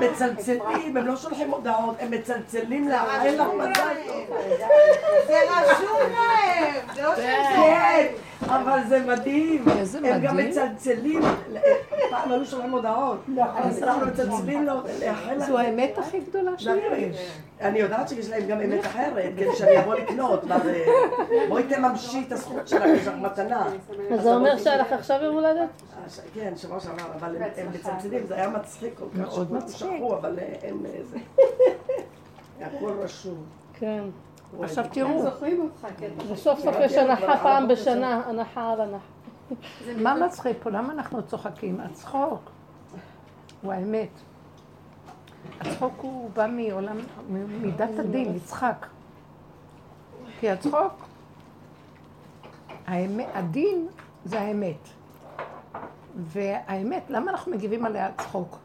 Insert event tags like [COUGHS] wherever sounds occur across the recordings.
מצלצלים, הם לא שולחים הודעות, הם מצלצלים להראה לך מזל טוב. זה רשום להם! זה לא כן, אבל זה מדהים. איזה הם גם. מצלצלים, פעם היו שולחים הודעות. אז אנחנו מצלצלים לו. זו האמת הכי גדולה שיש. אני יודעת שיש להם גם אמת אחרת, כדי שאני אבוא לקנות. בואי תממשי את הזכות שלך, יש לך מתנה. אז זה אומר שהיה לך עכשיו יום הולדת? ש- כן, שבוע שעבר, אבל הם- מצלצלים, זה היה מצחיק כל כך. מאוד מצחיק. שכחו, אבל אה, אין זה. [LAUGHS] הכל רשום. כן. עכשיו תראו, זוכרים אותך, כן. וסוף סוף יש הנחה פעם בשנה, הנחה על הנחה. מה מצחיק פה? למה אנחנו צוחקים? הצחוק הוא האמת. הצחוק הוא בא מעולם, ממידת הדין, יצחק. כי הצחוק, הדין זה האמת. והאמת, למה אנחנו מגיבים עליה צחוק?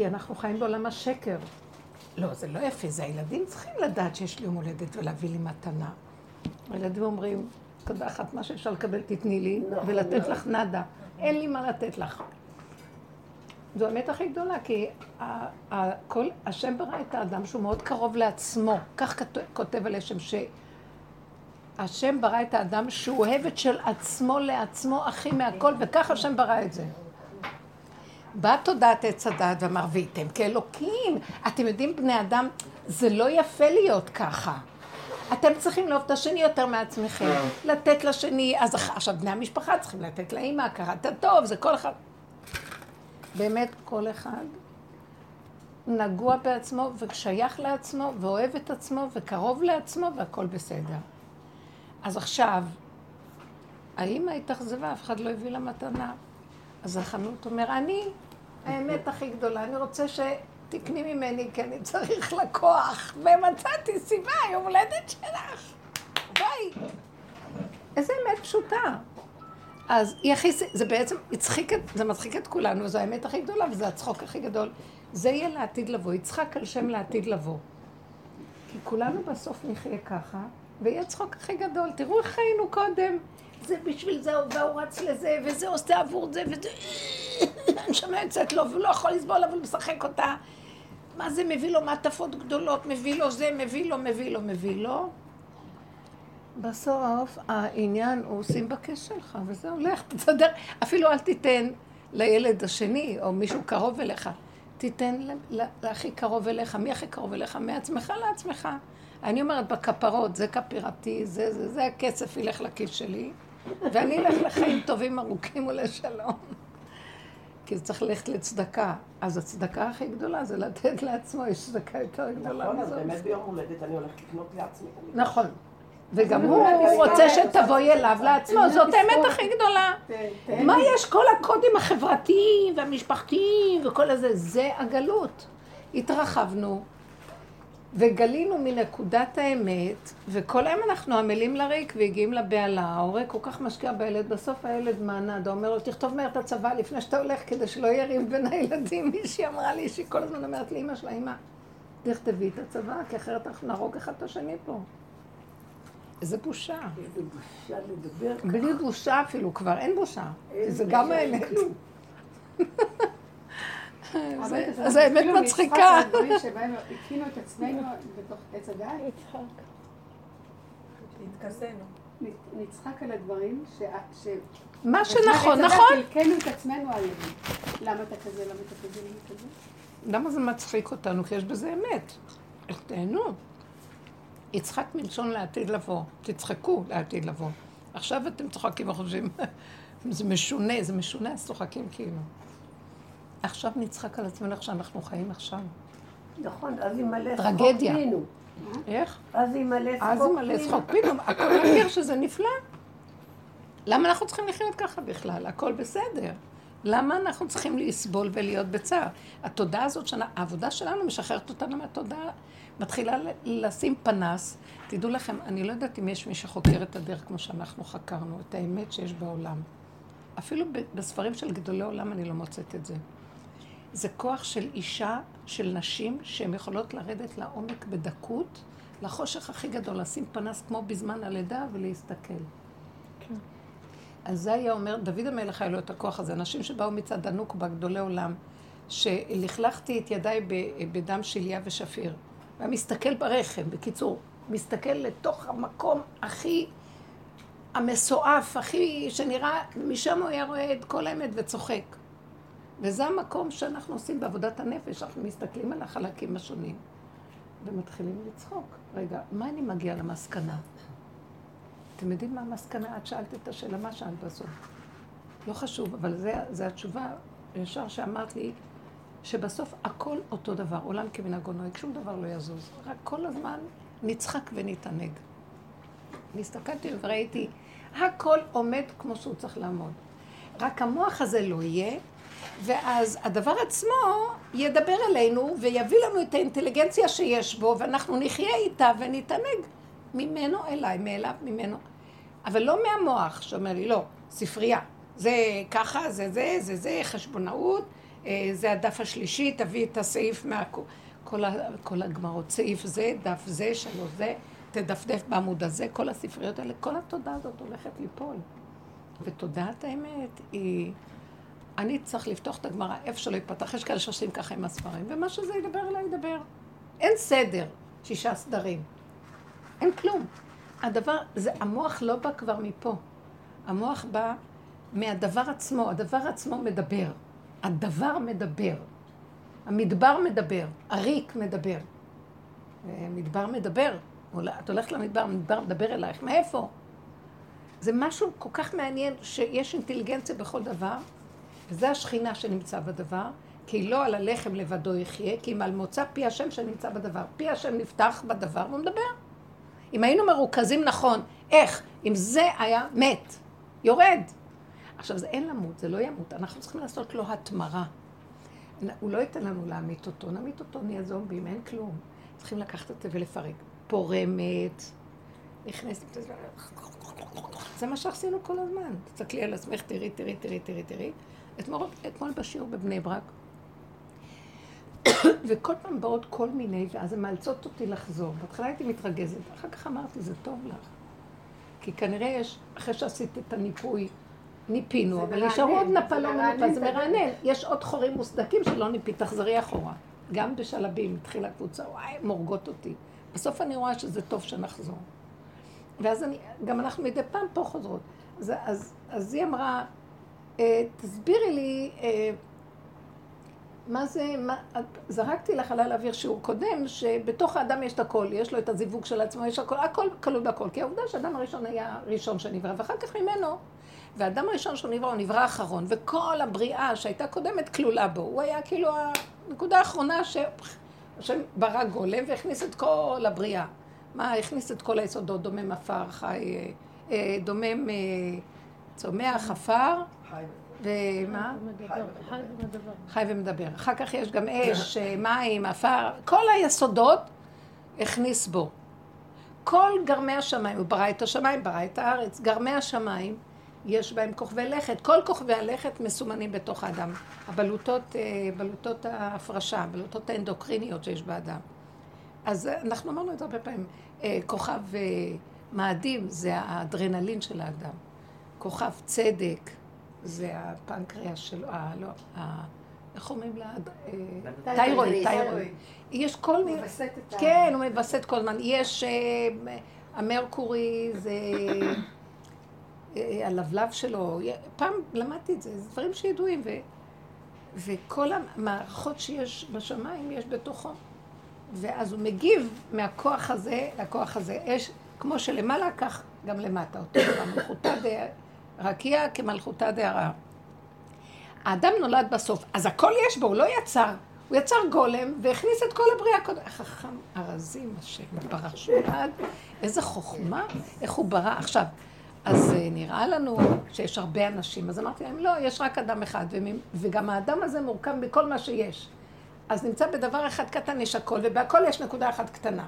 כי אנחנו חיים בעולם השקר. לא, זה לא יפה, זה הילדים צריכים לדעת שיש לי יום הולדת ולהביא לי מתנה. הילדים אומרים, אחת, מה שאפשר לקבל תתני לי, ולתת לך נאדה. אין לי מה לתת לך. זו האמת הכי גדולה, כי כל, השם ברא את האדם שהוא מאוד קרוב לעצמו. כך כותב על השם, שהשם ברא את האדם שהוא אוהב את של עצמו לעצמו הכי מהכל, וכך השם ברא את זה. באה תודעת עץ הדעת ואמר, והייתם כאלוקים. אתם יודעים, בני אדם, זה לא יפה להיות ככה. אתם צריכים לאהוב את השני יותר מעצמכם, לתת לשני, אז עכשיו בני המשפחה צריכים לתת לאימא, הכרת הטוב, זה כל אחד. באמת כל אחד נגוע בעצמו ושייך לעצמו ואוהב את עצמו וקרוב לעצמו והכל בסדר. אז עכשיו, האימא התאכזבה, אף אחד לא הביא לה מתנה. אז החנות אומר, אני האמת הכי גדולה, אני רוצה שתקני ממני כי אני צריך לקוח. ומצאתי סיבה, יום הולדת שלך. ביי. איזה אמת פשוטה. אז היא הכי, זה בעצם הצחיק, זה מצחיק את כולנו, זו האמת הכי גדולה וזה הצחוק הכי גדול. זה יהיה לעתיד לבוא, יצחק על שם לעתיד לבוא. כי כולנו בסוף נחיה ככה, ויהיה צחוק הכי גדול. תראו איך חיינו קודם. זה בשביל זה, והוא רץ לזה, וזה עושה עבור זה, וזה... הנשמה יוצאת לו, והוא לא יכול לסבול, אבל משחק אותה. מה זה מביא לו מעטפות גדולות, מביא לו זה, מביא לו, מביא לו, מביא לו. בסוף העניין הוא שים בכיס שלך, וזה הולך, תסדר. אפילו אל תיתן לילד השני, או מישהו קרוב אליך. תיתן להכי קרוב אליך. מי הכי קרוב אליך? מעצמך לעצמך. אני אומרת, בכפרות, זה כפירתי, זה, זה, זה, הכסף ילך לכיס שלי, ואני אלך לחיים טובים, ארוכים ולשלום. כי זה צריך ללכת לצדקה. אז הצדקה הכי גדולה זה לתת לעצמו, יש צדקה יותר גדולה נכון, אז. באמת ביום הולדת אני הולכת לקנות לעצמי. נכון. וגם הוא רוצה שתבואי אליו לעצמו, זאת האמת הכי גדולה. מה יש כל הקודים החברתיים והמשפחתיים וכל הזה? זה הגלות. התרחבנו וגלינו מנקודת האמת, וכל היום אנחנו עמלים לריק והגיעים לבהלה. ההורה כל כך משקיע בילד, בסוף הילד מענד, אומר לו, תכתוב מהר את הצבא לפני שאתה הולך, כדי שלא יריב בין הילדים. [LAUGHS] מישהי אמרה לי, שהיא כל הזמן אומרת לאמא שלה, אמא, תכתבי את הצבא, כי אחרת אנחנו נהרוג אחד את השני פה. איזה בושה. איזה בושה לדבר ככה. בלי בושה אפילו, כבר אין בושה. זה גם האמת. [LAUGHS] [LAUGHS] זה- האמת מצחיקה. על הדברים שבהם הקינו את עצמנו בתוך עץ הדעת, יצחק. התכסינו. נצחק על הדברים ש... ש- מה שנכון, נכון. הלקנו את עצמנו עליהם. למה אתה כזה, למה אתה כזה, למה אתה כזה? למה זה מצחיק אותנו? כי יש בזה אמת. תהנו. יצחק מלשון לעתיד לבוא. תצחקו לעתיד לבוא. עכשיו אתם צוחקים וחושבים, [LAUGHS] זה משונה, זה משונה, אז צוחקים כאילו. עכשיו נצחק על עצמנו איך שאנחנו חיים עכשיו. נכון, אז ימלא צחוק טרגדיה. איך? אז ימלא צחוק אז זה מלא צחוק. פתאום, הכל מכיר שזה נפלא. למה אנחנו צריכים לחיות ככה בכלל? הכל בסדר. למה אנחנו צריכים לסבול ולהיות בצער? התודעה הזאת, העבודה שלנו משחררת אותנו מהתודעה, מתחילה לשים פנס. תדעו לכם, אני לא יודעת אם יש מי שחוקר את הדרך כמו שאנחנו חקרנו, את האמת שיש בעולם. אפילו בספרים של גדולי עולם אני לא מוצאת את זה. זה כוח של אישה, של נשים, שהן יכולות לרדת לעומק בדקות, לחושך הכי גדול, לשים פנס כמו בזמן הלידה ולהסתכל. אז זה היה אומר, דוד המלך היה לו את הכוח הזה, אנשים שבאו מצד הנוקבה, גדולי עולם, שלכלכתי את ידיי בדם שליה ושפיר. והיה מסתכל ברחם, בקיצור, מסתכל לתוך המקום הכי המסועף, הכי שנראה, משם הוא היה רואה את כל האמת וצוחק. וזה המקום שאנחנו עושים בעבודת הנפש, אנחנו מסתכלים על החלקים השונים ומתחילים לצחוק. רגע, מה אני מגיעה למסקנה? אתם יודעים מה המסקנה? את שאלת את השאלה, מה שאלת בסוף? לא חשוב, אבל זה התשובה ישר שאמרת לי, שבסוף הכל אותו דבר, עולם כמנהגו נוהג, שום דבר לא יזוז. רק כל הזמן נצחק ונתענג. והסתכלתי וראיתי, הכל עומד כמו שהוא צריך לעמוד. רק המוח הזה לא יהיה, ואז הדבר עצמו ידבר אלינו ויביא לנו את האינטליגנציה שיש בו, ואנחנו נחיה איתה ונתענג ממנו אליי, מאליו ממנו. אבל לא מהמוח שאומר לי, לא, ספרייה. זה ככה, זה זה, זה זה, חשבונאות, אה, זה הדף השלישי, תביא את הסעיף מה... כל, כל הגמרות, סעיף זה, דף זה, שלוש זה, תדפדף בעמוד הזה, כל הספריות האלה, כל התודעה הזאת הולכת ליפול. ותודעת האמת היא... אני צריך לפתוח את הגמרא איפה שלא יפתח, יש כאלה שעושים ככה עם הספרים, ומה שזה ידבר אליי ידבר. אין סדר, שישה סדרים. אין כלום. הדבר, זה, המוח לא בא כבר מפה. המוח בא מהדבר עצמו, הדבר עצמו מדבר. הדבר מדבר. המדבר מדבר, הריק מדבר. מדבר מדבר. את הולכת למדבר, המדבר מדבר אלייך. מאיפה? זה משהו כל כך מעניין שיש אינטליגנציה בכל דבר, וזה השכינה שנמצא בדבר, כי לא על הלחם לבדו יחיה, כי אם על מוצא פי השם שנמצא בדבר. פי השם נפתח בדבר והוא מדבר. אם היינו מרוכזים נכון, איך? אם זה היה מת, יורד. עכשיו, זה אין למות, זה לא ימות, אנחנו צריכים לעשות לו התמרה. הוא לא ייתן לנו להמית אותו, נמית אותו, נהיה זומבים, אין כלום. צריכים לקחת את זה ולפרק. פורמת, נכנסת, זה מה שעשינו כל הזמן. תסתכלי על עצמך, תראי, תראי, תראי, תראי, תראי. אתמול, אתמול בשיעור בבני ברק, וכל פעם באות כל מיני, ואז הן מאלצות אותי לחזור. בהתחלה הייתי מתרגזת, אחר כך אמרתי, זה טוב לך. כי כנראה יש, אחרי שעשית את הניפוי, ניפינו, אבל נשארו עוד לא מנפה, זה מרענן. יש עוד חורים מוסדקים שלא ניפי, תחזרי אחורה. גם בשלבים, התחילה קבוצה, וואי, הן הורגות אותי. בסוף אני רואה שזה טוב שנחזור. ואז אני, גם אנחנו מדי פעם פה חוזרות. אז, אז, אז היא אמרה, תסבירי לי, אה, מה זה, מה, זרקתי לחלל האוויר שיעור קודם, שבתוך האדם יש את הכל, יש לו את הזיווג של עצמו, יש הכל, הכל כלול בהכל. כי העובדה שהאדם הראשון היה ראשון שנברא, ואחר כך ממנו, והאדם הראשון שהוא נברא, הוא נברא אחרון, וכל הבריאה שהייתה קודמת כלולה בו. הוא היה כאילו הנקודה האחרונה ש... שברא גולם והכניס את כל הבריאה. מה, הכניס את כל היסודות, דומם עפר, חי, אה, דומם צומח, עפר, ומה? חי ומדבר. אחר כך יש גם אש, מים, עפר, כל היסודות הכניס בו. כל גרמי השמיים, הוא ברא את השמיים, ברא את הארץ, גרמי השמיים, יש בהם כוכבי לכת. כל כוכבי הלכת מסומנים בתוך האדם. הבלוטות, בלוטות ההפרשה, הבלוטות האנדוקריניות שיש באדם. אז אנחנו אמרנו את זה הרבה פעמים. כוכב מאדים זה האדרנלין של האדם. כוכב צדק זה הפנקריאס שלו, אה, לא, איך אומרים לה? תיירואיד, תיירואיד. יש כל מיני... כן, הוא מווסת כל הזמן. יש... המרקורי זה... הלבלב שלו. פעם למדתי את זה, זה דברים שידועים. וכל המערכות שיש בשמיים יש בתוכו. ואז הוא מגיב מהכוח הזה לכוח הזה. יש, כמו שלמעלה, כך גם למטה. אותו דבר, מלכותה רקיע כמלכותה דהרה. האדם נולד בסוף, אז הכל יש בו, הוא לא יצר. הוא יצר גולם והכניס את כל הבריאה קודם. חכם ארזים השם, ברח שולד, איזה חוכמה, איך הוא ברא. עכשיו, אז נראה לנו שיש הרבה אנשים, אז אמרתי להם, לא, יש רק אדם אחד, וגם האדם הזה מורכב מכל מה שיש. אז נמצא בדבר אחד קטן יש הכל, ובהכל יש נקודה אחת קטנה.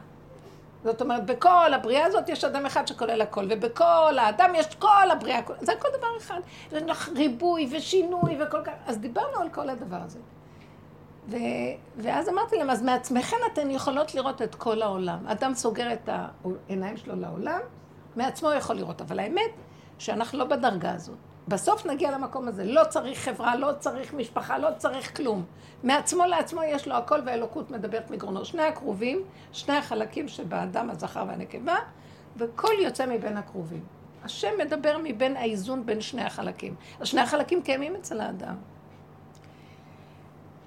זאת אומרת, בכל הבריאה הזאת יש אדם אחד שכולל הכל, ובכל האדם יש כל הבריאה, זה הכל דבר אחד. יש לך ריבוי ושינוי וכל כך, אז דיברנו על כל הדבר הזה. ו... ואז אמרתי להם, אז מעצמכן אתן יכולות לראות את כל העולם. אדם סוגר את העיניים שלו לעולם, מעצמו יכול לראות, אבל האמת שאנחנו לא בדרגה הזאת. בסוף נגיע למקום הזה. לא צריך חברה, לא צריך משפחה, לא צריך כלום. מעצמו לעצמו יש לו הכל והאלוקות מדברת מגרונו. שני הקרובים, שני החלקים שבאדם הזכר והנקבה, וכל יוצא מבין הקרובים. השם מדבר מבין האיזון בין שני החלקים. אז שני החלקים קיימים אצל האדם.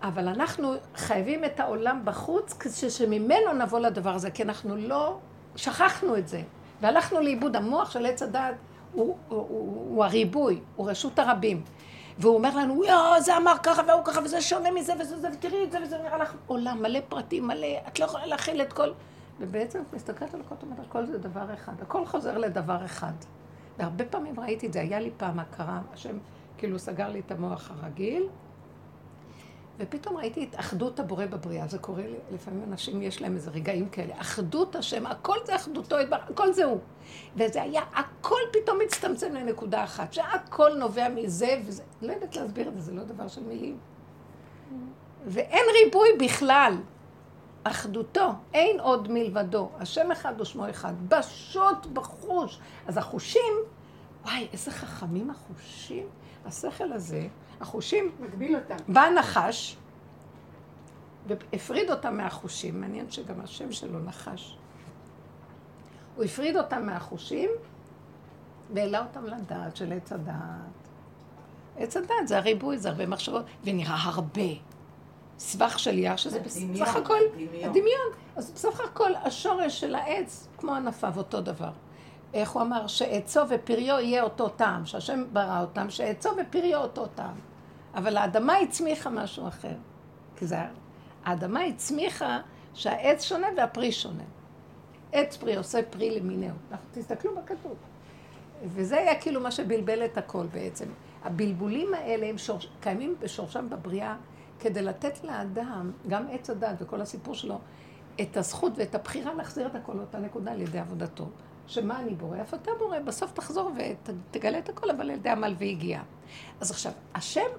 אבל אנחנו חייבים את העולם בחוץ, שממנו נבוא לדבר הזה, כי אנחנו לא, שכחנו את זה, והלכנו לאיבוד. המוח של עץ הדעת הוא, הריבוי, הוא רשות הרבים. והוא אומר לנו, יואו, זה אמר ככה והוא ככה, וזה שונה מזה וזה זה, ותראי את זה, וזה נראה לך עולם מלא פרטים, מלא, את לא יכולה להכיל את כל... ובעצם את מסתכלת על הכל, אומרת, הכל זה דבר אחד, הכל חוזר לדבר אחד. והרבה פעמים ראיתי את זה, היה לי פעם הכרה, השם כאילו סגר לי את המוח הרגיל, ופתאום ראיתי את אחדות הבורא בבריאה, זה קורה לי, לפעמים אנשים יש להם איזה רגעים כאלה, אחדות השם, הכל זה אחדותו, הכל זה הוא. וזה היה, הכל פתאום מצטמצם לנקודה אחת, שהכל נובע מזה, וזה, לא יודעת להסביר את זה, זה לא דבר של מילים. ואין ריבוי בכלל. אחדותו, אין עוד מלבדו, השם אחד ושמו אחד, בשוט בחוש. אז החושים, וואי, איזה חכמים החושים. השכל הזה, החושים, מגביל אותם. בא נחש, והפריד אותם מהחושים, מעניין שגם השם שלו נחש. הוא הפריד אותם מהחושים, והעלה אותם לדעת של עץ הדעת. עץ הדעת זה הריבוי, זה הרבה מחשבות, ונראה הרבה. סבך של יער, שזה בסך הכל הדמיון. אז בסך הכל השורש של העץ, כמו ענפיו, אותו דבר. איך הוא אמר? שעצו ופריו יהיה אותו טעם, שהשם ברא אותם, שעצו ופריו אותו טעם. אבל האדמה הצמיחה משהו אחר. כי זה, האדמה הצמיחה שהעץ שונה והפרי שונה. עץ פרי עושה פרי למיניהו. אנחנו תסתכלו בכתוב. וזה היה כאילו מה שבלבל את הכל בעצם. הבלבולים האלה הם שורש, קיימים בשורשם בבריאה כדי לתת לאדם, גם עץ הדת וכל הסיפור שלו, את הזכות ואת הבחירה להחזיר את הכל לאותה נקודה על ידי עבודתו. שמה אני בורא? אף אתה בורא, בסוף תחזור ותגלה את הכל, אבל על ידי עמל והגיעה. אז עכשיו, השם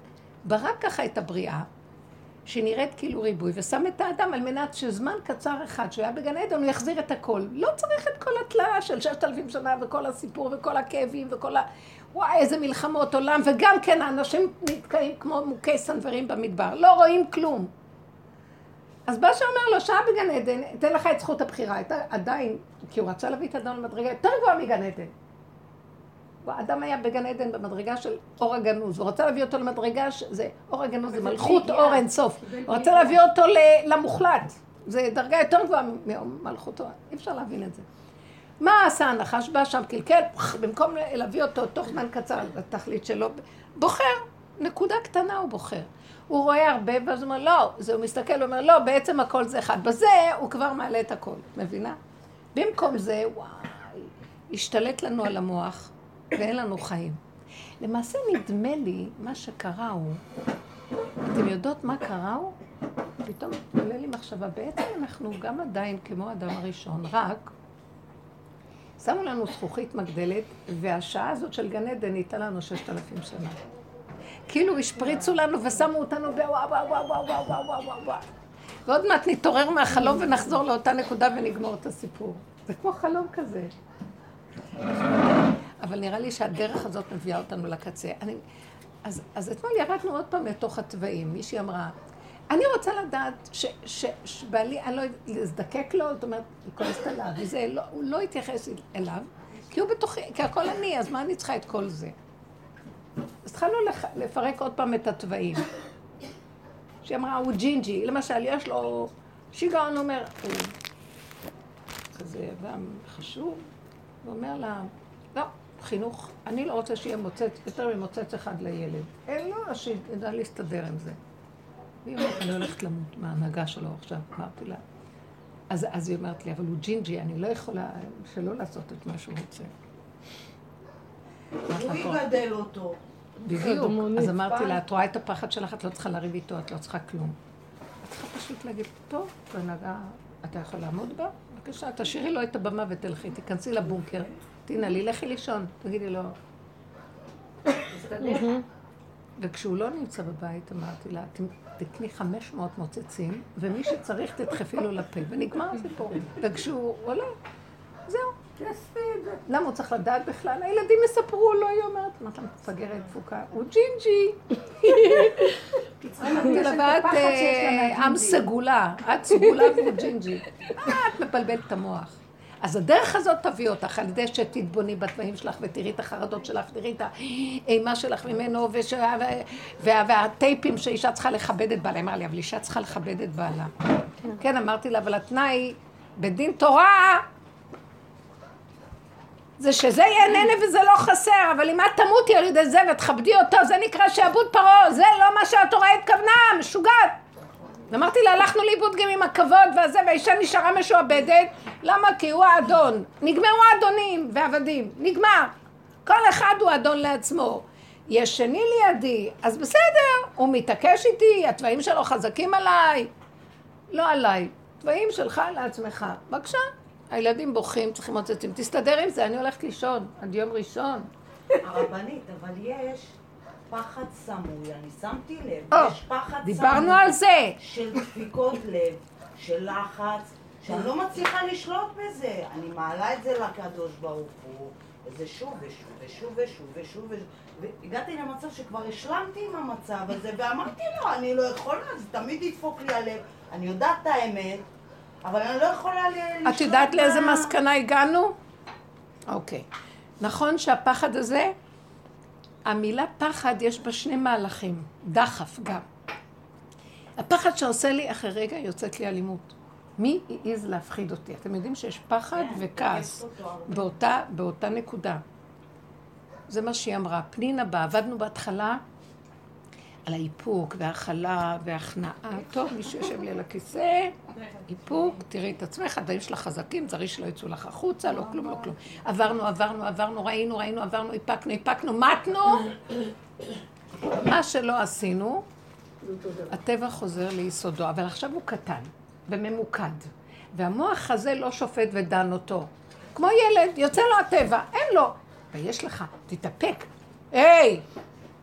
ברא ככה את הבריאה, שנראית כאילו ריבוי, ושם את האדם על מנת שזמן קצר אחד, שהוא היה בגן עדן, הוא יחזיר את הכל. לא צריך את כל התלאה של ששת אלפים שנה, וכל הסיפור, וכל הכאבים, וכל ה... וואי, איזה מלחמות עולם, וגם כן האנשים נתקעים כמו מוכי סנוורים במדבר, לא רואים כלום. אז בא שאומר לו, שעה בגן עדן, אתן לך את זכות הבחירה. הייתה עדיין, כי הוא רצה להביא את האדם למדרגה יותר גבוהה מגן עדן. האדם היה בגן עדן במדרגה של אור הגנוז, הוא רצה להביא אותו למדרגה, זה, אור הגנוז זה מלכות אור אינסוף. הוא רצה להביא אותו למוחלט. זה דרגה יותר גבוהה ממלכותו, אי אפשר להבין את זה. מה עשה הנחש? בא שם קלקל, במקום להביא אותו תוך זמן קצר לתכלית שלו, בוחר, נקודה קטנה הוא בוחר. הוא רואה הרבה, ואז הוא אומר, לא, זה הוא מסתכל, הוא אומר, לא, בעצם הכל זה אחד. בזה הוא כבר מעלה את הכל, מבינה? במקום זה, וואי, השתלט לנו על המוח, ואין לנו חיים. למעשה נדמה לי, מה שקרה הוא, אתם יודעות מה קרה הוא? פתאום עולה לי מחשבה, בעצם אנחנו גם עדיין כמו אדם הראשון, רק שמו לנו זכוכית מגדלת, והשעה הזאת של גן עדן ניתנה לנו ששת אלפים שנה. כאילו השפריצו לנו ושמו אותנו בוואו וואו וואו וואו וואו וואו וואו וואו ועוד מעט נתעורר מהחלום ונחזור לאותה נקודה ונגמור את הסיפור. זה כמו חלום כזה. אבל נראה לי שהדרך הזאת מביאה אותנו לקצה. אני, אז, אז אתמול ירדנו עוד פעם לתוך התוואים. מישהי אמרה, אני רוצה לדעת שבעלי, אני לא אזדקק לו, זאת אומרת, היא כועסת עליו, וזה, לא, הוא לא יתייחס אליו, כי הוא בתוכי, כי הכל אני, אז מה אני צריכה את כל זה? אז התחלנו לפרק עוד פעם את התוואים. שהיא אמרה, הוא ג'ינג'י, למשל, יש לו שיגעון, אומר, הוא כזה אדם חשוב, הוא אומר לה, לא, חינוך, אני לא רוצה שיהיה מוצץ, יותר ממוצץ אחד לילד. אין לו, אז שידע להסתדר עם זה. והיא אומרת, אני הולכת למות מההנהגה שלו עכשיו, אמרתי לה. אז, אז היא אומרת לי, אבל הוא ג'ינג'י, אני לא יכולה שלא לעשות את מה שהוא רוצה. הוא יגדל אותו. בדיוק. אז אמרתי לה, את רואה את הפחד שלך, את לא צריכה לריב איתו, את לא צריכה כלום. את צריכה פשוט להגיד, טוב, בהנהגה, אתה יכול לעמוד בה? בבקשה, תשאירי לו את הבמה ותלכי, תיכנסי לבונקר, תנעלי, לכי לישון, תגידי לו. וכשהוא לא נמצא בבית, אמרתי לה, תקני 500 מוצצים, ומי שצריך תדחפי לו לפה, ונגמר הסיפור. וכשהוא עולה, זהו. למה הוא צריך לדעת בכלל? הילדים יספרו לו, היא אומרת, אמרת לה, מפגרת דפוקה, הוא ג'ינג'י. ואת [LAUGHS] אה, עם סגולה, את סגולה והוא ג'ינג'י. את מבלבלת את המוח? אז הדרך הזאת תביא אותך, על ידי שתתבוני בתוואים שלך ותראי את החרדות שלך, תראי את האימה שלך ממנו, וש... וה... וה... והטייפים שאישה צריכה לכבד את בעלה. אמרה לי, אבל אישה צריכה לכבד את בעלה. כן, אמרתי לה, אבל התנאי בדין תורה זה שזה יהיה נהנה וזה לא חסר, אבל אם את תמותי על ידי זה ותכבדי אותו, זה נקרא שעבוד פרעה, זה לא מה שהתורה התכוונה, משוגעת. ואמרתי לה, הלכנו לאיבוד גם עם הכבוד והזה, והאישה נשארה משועבדת. למה? כי הוא האדון. נגמרו האדונים ועבדים. נגמר. כל אחד הוא אדון לעצמו. יש שני לידי, אז בסדר, הוא מתעקש איתי, התוואים שלו חזקים עליי. לא עליי, תוואים שלך לעצמך. בבקשה. הילדים בוכים, צריכים מוצצים. תסתדר עם זה, אני הולכת לישון עד יום ראשון. הרבנית, אבל יש פחד סמוי, אני שמתי לב, או, יש פחד סמוי. דיברנו על זה. של דפיקות לב, של לחץ, שאני לא מצליחה לשלוט בזה. אני מעלה את זה לקדוש ברוך הוא, וזה שוב ושוב ושוב ושוב ושוב ושוב. והגעתי למצב שכבר השלמתי עם המצב הזה, ואמרתי לו, אני לא יכולה, זה תמיד ידפוק לי הלב. אני יודעת את האמת, אבל אני לא יכולה ל- לשלוט את יודעת לאיזה מסקנה הגענו? אוקיי. נכון שהפחד הזה, המילה פחד יש בה שני מהלכים, דחף גם. הפחד שעושה לי, אחרי רגע יוצאת לי אלימות. מי העז להפחיד אותי? אתם יודעים שיש פחד כן, וכעס. באותה, באותה נקודה. זה מה שהיא אמרה. פנינה בה, עבדנו בהתחלה על האיפוק וההכלה וההכנעה. טוב, מישהו יושב לי על הכיסא, איפוק, תראי את עצמך, הדברים שלך חזקים, צריך שלא יצאו לך החוצה, לא כלום, לא כלום. עברנו, עברנו, עברנו, ראינו, ראינו, עברנו, איפקנו, איפקנו, מתנו. מה שלא עשינו, הטבע חוזר ליסודו, אבל עכשיו הוא קטן וממוקד, והמוח הזה לא שופט ודן אותו. כמו ילד, יוצא לו הטבע, אין לו. ויש לך, תתאפק. היי,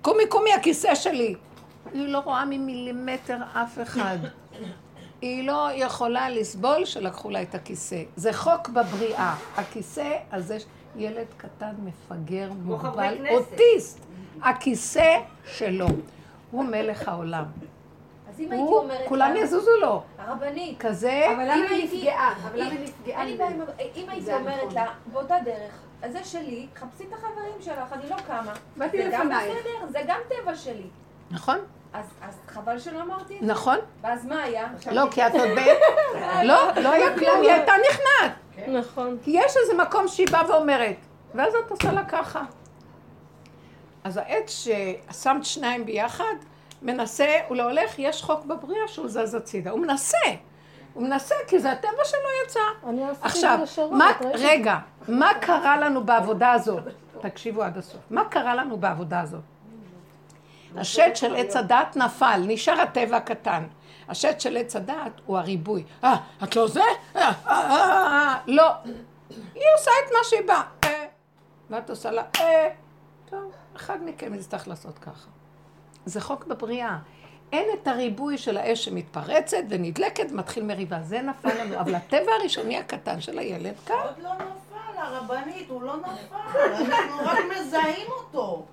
קומי קומי הכיסא שלי. היא לא רואה ממילימטר אף אחד. היא לא יכולה לסבול שלקחו לה את הכיסא. זה חוק בבריאה. הכיסא הזה, ילד קטן, מפגר, מוגבל, אוטיסט. הכיסא שלו. הוא מלך העולם. אז אם הייתי הוא, אומרת כולם יזוזו לו. הרבנית, כזה, אבל למה אם היא נפגעה? אבל למה היא נפגעה? עם- אם הייתי אומרת נכון. לה, באותה דרך, אז זה שלי, חפשי את החברים שלך, אני לא קמה. באתי זה גם לפנייך. בסדר, זה גם טבע שלי. נכון? אז אז חבל שלא אמרתי את זה. נכון? ואז מה היה? לא, כי את עוד ב... [LAUGHS] לא, לא היה כלום, היא הייתה נכנעת. נכון. כי יש איזה מקום שהיא באה ואומרת, ואז את עושה לה ככה. אז העץ ששמת שניים ביחד, מנסה, הוא לא הולך, יש חוק בבריאה שהוא זז הצידה. הוא מנסה. הוא מנסה כי זה הטבע שלו יצא. אני עשיתי את עכשיו, מה? רגע, מה קרה לנו בעבודה הזאת? תקשיבו עד הסוף. מה קרה לנו בעבודה הזאת? השד של עץ הדת נפל, נשאר הטבע הקטן. השד של עץ הדת הוא הריבוי. אה, את לא זה? אה, אה, אה, לא. היא עושה את מה שהיא באה. אה. ואת עושה לה, אה. טוב, אחד מכם יצטרך לעשות ככה. זה חוק בבריאה. אין את הריבוי של האש שמתפרצת ונדלקת, מתחיל מריבה. זה נפל לנו. אבל הטבע הראשוני הקטן של הילד כאן. עוד לא נפל, הרבנית, הוא לא נפל, אנחנו רק מזהים אותו.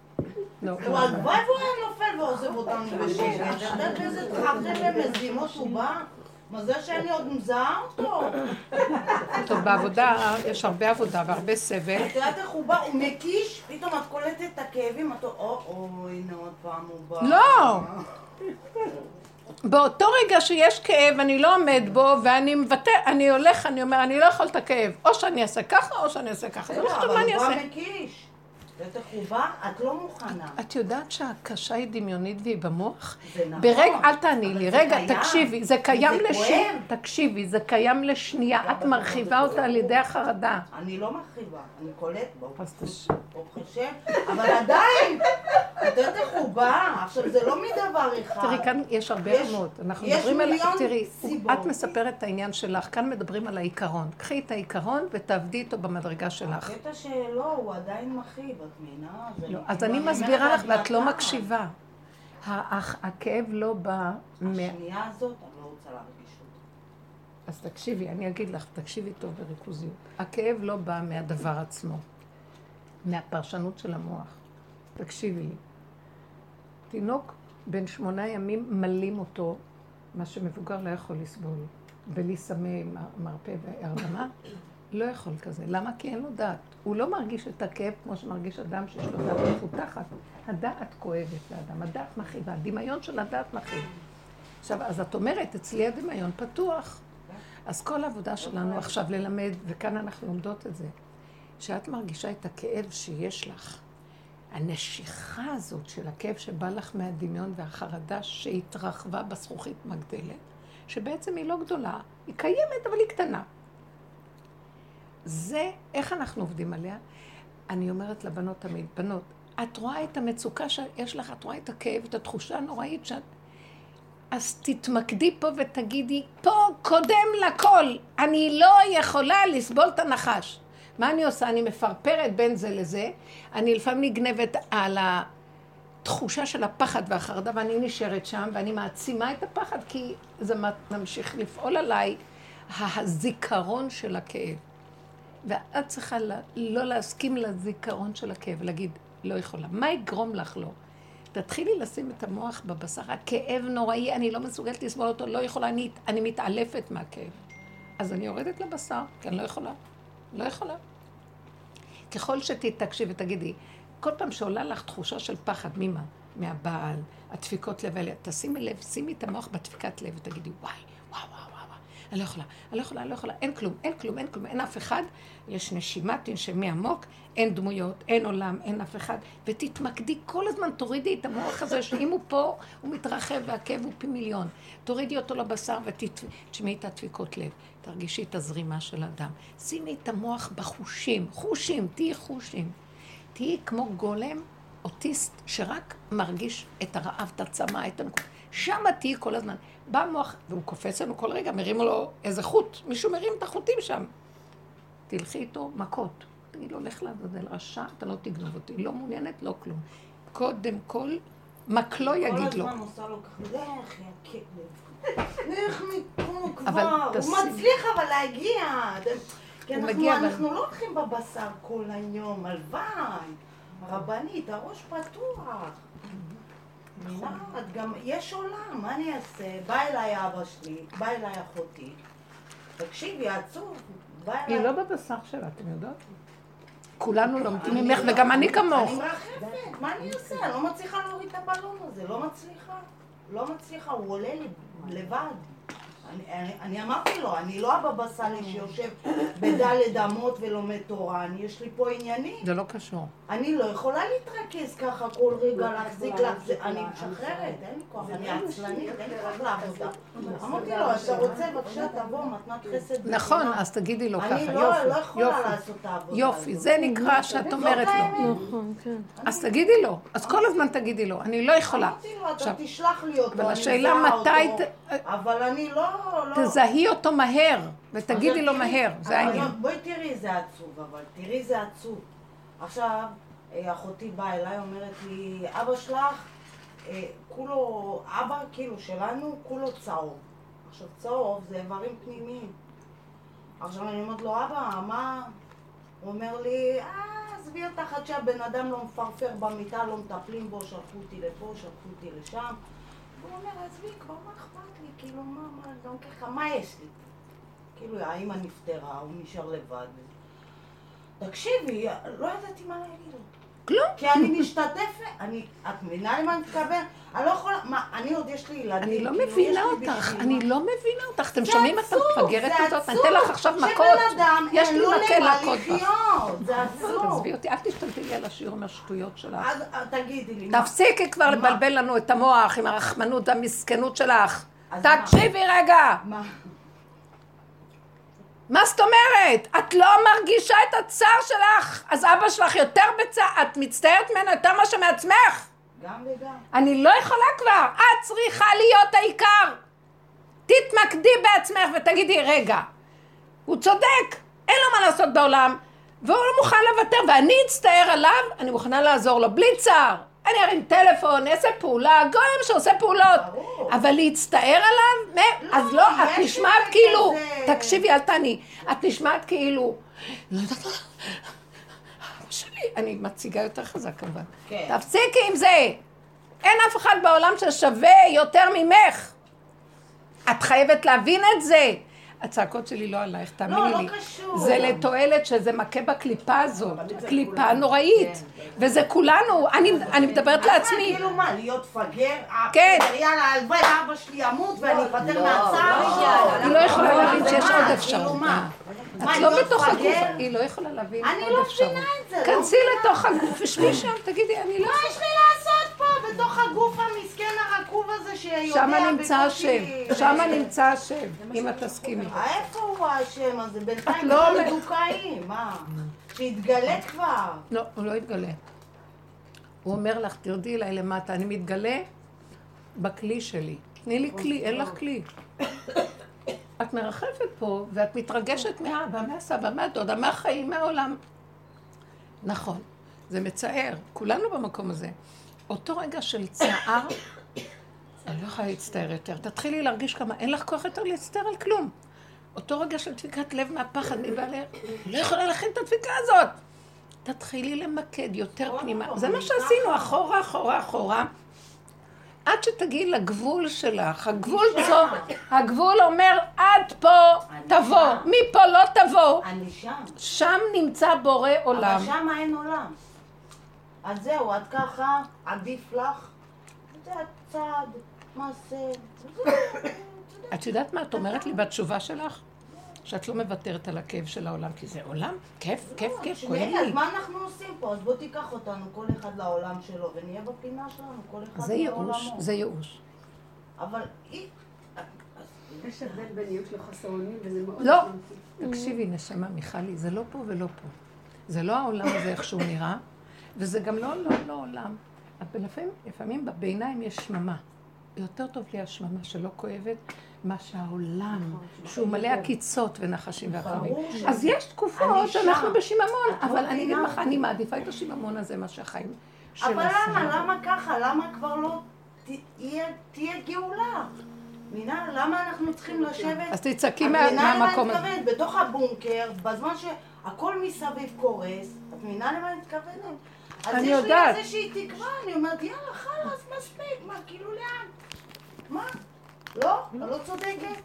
לא. הוא הלוואי והוא היה נופל ועוזב אותנו בשקט. את יודעת באיזה תככים ומזימות הוא בא? מזל שאני עוד מזהה אותו. טוב, בעבודה יש הרבה עבודה והרבה סבל. את יודעת איך הוא בא? הוא מקיש, פתאום את קולטת את הכאבים, את אומרת, או, או, הנה עוד פעם הוא בא. לא. באותו רגע שיש כאב, אני לא עומד בו, ואני מוותר, אני הולך, אני אומר, אני לא יכול את הכאב. או שאני אעשה ככה, או שאני אעשה ככה. זה לא חשוב אבל מה אני הוא בא אעשה. מקיש. את יודעת איך הוא בא? את לא מוכנה. את יודעת שהקשה היא דמיונית והיא במוח? זה נכון. ברגע, אל תעני לי, רגע, קיים. תקשיבי, זה קיים לשנייה. תקשיבי, זה קיים לשנייה, את מרחיבה אותה על ידי החרדה. אני לא מרחיבה, אני קולט, תש- ברוך השם, אבל עדיין, את יודעת איך הוא בא? עכשיו זה לא מדבר אחד. תראי, כאן יש הרבה רמות. אנחנו מדברים על... תראי. את מספרת את העניין שלך, כאן מדברים על העיקרון. קחי את העיקרון ותעבדי איתו במדרגה שלך. הקטע שלו הוא עדיין מכאיב, לא, מכאיב, אז אני מסבירה לך ואת לא. מקשיבה. הכאב לא בא... השנייה הזאת, אני לא רוצה להרגיש אותה. אז תקשיבי, אני אגיד לך, תקשיבי טוב בריכוזיות. הכאב לא בא מהדבר עצמו, מהפרשנות של המוח. תקשיבי לי. תינוק בן שמונה ימים מלים אותו, מה שמבוגר לא יכול לסבול. בלי סמי מרפא והרדמה, לא יכול כזה. למה? כי אין לו דעת. הוא לא מרגיש את הכאב כמו שמרגיש אדם שיש לו דעת מפותחת. הדעת כואבת לאדם, הדעת מכאיבה, הדמיון של הדעת מכאיב. עכשיו, אז את אומרת, אצלי הדמיון פתוח. אז כל העבודה שלנו עכשיו ללמד, וכאן אנחנו לומדות את זה, שאת מרגישה את הכאב שיש לך. הנשיכה הזאת של הכאב שבא לך מהדמיון והחרדה שהתרחבה בזכוכית מגדלת, שבעצם היא לא גדולה, היא קיימת אבל היא קטנה. זה, איך אנחנו עובדים עליה? אני אומרת לבנות תמיד, בנות, את רואה את המצוקה שיש לך, את רואה את הכאב, את התחושה הנוראית שאת... אז תתמקדי פה ותגידי, פה קודם לכל, אני לא יכולה לסבול את הנחש. מה אני עושה? אני מפרפרת בין זה לזה, אני לפעמים נגנבת על התחושה של הפחד והחרדה, ואני נשארת שם, ואני מעצימה את הפחד, כי זה ממשיך לפעול עליי הזיכרון של הכאב. ואת צריכה לא להסכים לזיכרון של הכאב, ולהגיד, לא יכולה. מה יגרום לך לא? תתחילי לשים את המוח בבשר, הכאב נוראי, אני לא מסוגלת לסבול אותו, לא יכולה, אני, אני מתעלפת מהכאב. אז אני יורדת לבשר, כי אני לא יכולה. לא יכולה. ככל שתתקשי ותגידי, כל פעם שעולה לך תחושה של פחד, ממה? מהבעל, הדפיקות לב האלה, תשימי לב, שימי את המוח בדפיקת לב ותגידי, וואי, וואו, וואו, אני לא יכולה, אני לא יכולה, אני לא יכולה, אין כלום, אין כלום, אין כלום, אין אף אחד, יש נשימה, תנשמי עמוק, אין דמויות, אין עולם, אין אף אחד, ותתמקדי כל הזמן, תורידי את המוח הזה, שאם הוא פה, הוא מתרחב והכאב הוא פי מיליון. תורידי אותו לבשר ותשמעי את הדפיקות לב, תרגישי את הזרימה של הדם. שימי את המוח בחושים, חושים, תהיי חושים. תהיי כמו גולם אוטיסט שרק מרגיש את הרעב, את הצמא, את הנקודה. שם תהיי כל הזמן. בא המוח, והוא קופץ לנו כל רגע, מרים לו איזה חוט, מישהו מרים את החוטים שם. תלכי איתו מכות. תגיד לו, לך לעבודל רשע, אתה לא תגנוב אותי. לא מעוניינת, לא כלום. קודם כל, מקלו יגיד לו. כל הזמן עושה לו ככה, לך, יא כלב. לך מפה כבר. הוא מצליח אבל להגיע. כי אנחנו לא הולכים בבשר כל היום, הלוואי. רבנית, הראש פתוח. נכון. גם יש עולם, מה אני אעשה? בא אליי אבא שלי, בא אליי אחותי. תקשיבי, עצוב. היא לא בבשר שלה, אתם יודעות? כולנו לומדים ממך, וגם אני כמוך. אני מרחפת, מה אני עושה? אני לא מצליחה להוריד את הבלון הזה, לא מצליחה. לא מצליחה, הוא עולה לבד. אני, אני אמרתי לו, אני לא הבבא סאלי שיושב בדלת אמות ולומד תורה, אני, יש לי פה עניינים. זה לא קשור. אני לא יכולה להתרכז ככה כל רגע, להחזיק לך, אני משחררת, אין לי כוח, אני עצלנית, אין לי כוח לעבודה. אמרתי לו, אתה רוצה, בבקשה, תבוא, מתנת חסד. נכון, אז תגידי לו ככה, יופי. אני לא יכולה לעשות את העבודה יופי, זה נקרא שאת אומרת לו. נכון, כן. אז תגידי לו, אז כל הזמן תגידי לו, אני לא יכולה. אמרתי לו, אתה תשלח לי אותו, אני מזהה אותו, אבל אני לא... לא. תזהי אותו מהר, ותגידי לו מהר, זה העניין. בואי תראי איזה עצוב, אבל תראי איזה עצוב. עכשיו, אה, אחותי באה אליי, אומרת לי, אבא שלך, אה, כולו, אבא כאילו שלנו, כולו צהוב. עכשיו, צהוב זה איברים פנימיים. עכשיו אני אומרת לו, אבא, מה? הוא אומר לי, אה, עזבי אותך עד שהבן אדם לא מפרפר במיטה, לא מטפלים בו, שלחו אותי לפה, שלחו אותי לשם. כאילו, מה, מה, גם ככה, מה יש לי? כאילו, האמא נפטרה, הוא נשאר לבד. תקשיבי, לא ידעתי מה להגיד לו. כלום. כי אני משתתפת, אני, את מבינה למה אני מתכוון? אני לא יכולה, מה, אני עוד יש לי ילדים. אני לא כאילו, מבינה אותך, אני לא מבינה אותך. אתם שומעים את המפגרת הזאת? אני אתן לך עכשיו מכות. שבן אדם אין לו למה לחיות. זה עצוב. תעזבי אותי, אל תשתלטי לי על השיעור מהשטויות שלך. אז תגידי לי. תפסיקי כבר לבלבל לנו את המוח עם הרחמנות והמסכנות שלך. תקשיבי רגע. מה? מה זאת אומרת? את לא מרגישה את הצער שלך, אז אבא שלך יותר בצער, את מצטערת ממנו יותר מאשר מעצמך. גם וגם. אני לא יכולה כבר, את צריכה להיות העיקר. תתמקדי בעצמך ותגידי, רגע, הוא צודק, אין לו מה לעשות בעולם, והוא לא מוכן לוותר, ואני אצטער עליו, אני מוכנה לעזור לו, בלי צער. אני ארים טלפון, אעשה פעולה, גולם שעושה פעולות. ברור. אבל להצטער עליו? לא, אז לא, את נשמעת כאילו, זה. תקשיבי, אל תעני, את נשמעת כאילו, לא יודעת מה, שלי, אני מציגה יותר חזק כמובן. כן. תפסיקי עם זה. אין אף אחד בעולם ששווה יותר ממך. את חייבת להבין את זה. הצעקות שלי לא עלייך, תאמיני לא לי. קשור. זה לתועלת שזה מכה בקליפה הזאת. קליפה נוראית. וזה כולנו, אני אני מדברת לעצמי. כאילו מה, להיות פגר? כן. בסדר, יאללה, הלוואי אבא שלי ימות ואני אפטר מהצער. היא לא יכולה להבין שיש עוד אפשרות. את לא להיות בתוך פגר? הגוף, היא לא יכולה להבין אני עוד לא אפשרות. מבינה את זה, לא כנסי. לתוך הגוף, ושבי שם, תגידי, אני לא מה יש לי לעשות פה, בתוך הגוף הרקוב הזה שיודע שמה נמצא בקושי- השם, שמה נמצא השם, אם את תסכימי. איפה הוא האשם הזה? בינתיים לא אומרת- מדוכאים, מה? שיתגלה כבר. לא, הוא לא יתגלה. הוא אומר לך, תרדי אליי למטה, אני מתגלה בכלי שלי. תני לי כלי, אין לך כלי. את מרחפת פה, ואת מתרגשת מהאבא, מהסבא, מהדודה, מהחיים, מהעולם. נכון, זה מצער, כולנו במקום הזה. אותו רגע של צער, אני לא יכולה להצטער יותר. תתחילי להרגיש כמה, אין לך כוח יותר להצטער על כלום. אותו רגע של דפיקת לב מהפחד מבעלי, לא יכולה להכין את הדפיקה הזאת. תתחילי למקד יותר פנימה. זה מה שעשינו, אחורה, אחורה, אחורה. עד שתגיעי לגבול שלך. הגבול צו... הגבול אומר, עד פה תבוא, מפה לא תבוא. אני שם. שם נמצא בורא עולם. אבל שם אין עולם. אז זהו, את ככה, עדיף לך. זה הצעד, מעשה. את יודעת מה את אומרת לי בתשובה שלך? שאת לא מוותרת על הכאב של העולם, כי זה עולם, כיף, כיף, כיף, כואב תשמעי, אז לי. מה אנחנו עושים פה? אז בוא תיקח אותנו, כל אחד לעולם שלו, ונהיה בפינה שלנו, כל אחד זה ייאוש, לעולמו. זה ייאוש. אבל. יש הבדל בין ייאוש לחוסר אונים, וזה מאוד לא. תקשיבי, נשמה, מיכלי, זה לא פה ולא פה. זה לא העולם הזה איך שהוא נראה, וזה גם לא, לא, לא עולם. אבל לפעמים, לפעמים בביניים יש שממה. יותר טוב לי השממה שלא כואבת, מה שהעולם, שהוא מלא עקיצות ונחשים ש- אז יש תקופות שאנחנו. בשיממון, את לא אבל אני אגיד לך, אני מעדיפה את השיממון הזה מאשר החיים של אבל למה? למה ככה? למה כבר לא תהיה, גאולה? מבינה? למה אנחנו צריכים לשבת... אז תצעקי מה- מהמקום הזה. בתוך הבונקר, בזמן שהכל מסביב קורס, את מבינה למה אני מתכוונת? אז אני יש יודעת. לי איזושהי תקווה, אני אומרת, יאללה, חלאס, מספיק, מה, כאילו לאן? מה? לא? אני לא צודקת?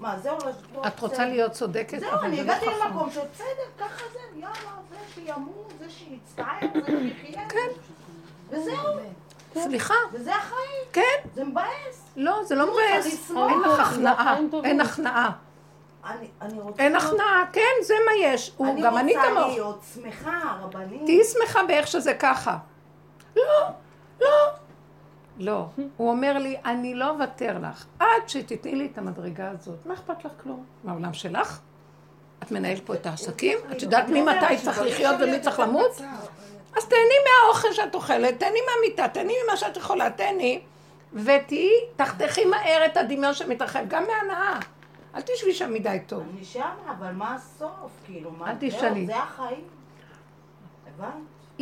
מה, זהו, לא- את רוצה בסדר. להיות צודקת, זהו, אני זה הגעתי חכם. למקום שבסדר, ככה זה, יאללה, זה שימות, זה שיצטער, זה שיחיה. כן. וזהו, סליחה, וזה החיים. כן, זה מבאס. לא, זה לא מבאס. אין לך הכנעה. אין הכנעה. אני, אני רוצה... אין הכנעה, כן, זה מה יש. הוא, גם אני אני רוצה כמוך. להיות שמחה, רבנית. תהיי שמחה באיך שזה ככה. לא, לא. לא. הוא אומר לי, אני לא אוותר לך, עד שתתני לי את המדרגה הזאת. מה אכפת לך כלום? מהעולם שלך? את מנהלת פה את העסקים? את יודעת לא ממתי צריך לחיות ומי צריך למות? אז תהני מהאוכל שאת אוכלת, תהני מהמיטה, תהני ממה שאת יכולה, תהני. ותהיי, תחתכי מהר את הדמיון שמתרחב, גם מהנאה. אל תשבי שם מדי טוב. אני שם, אבל מה הסוף? כאילו, מה... אל תשאלי. זה החיים. הבנת?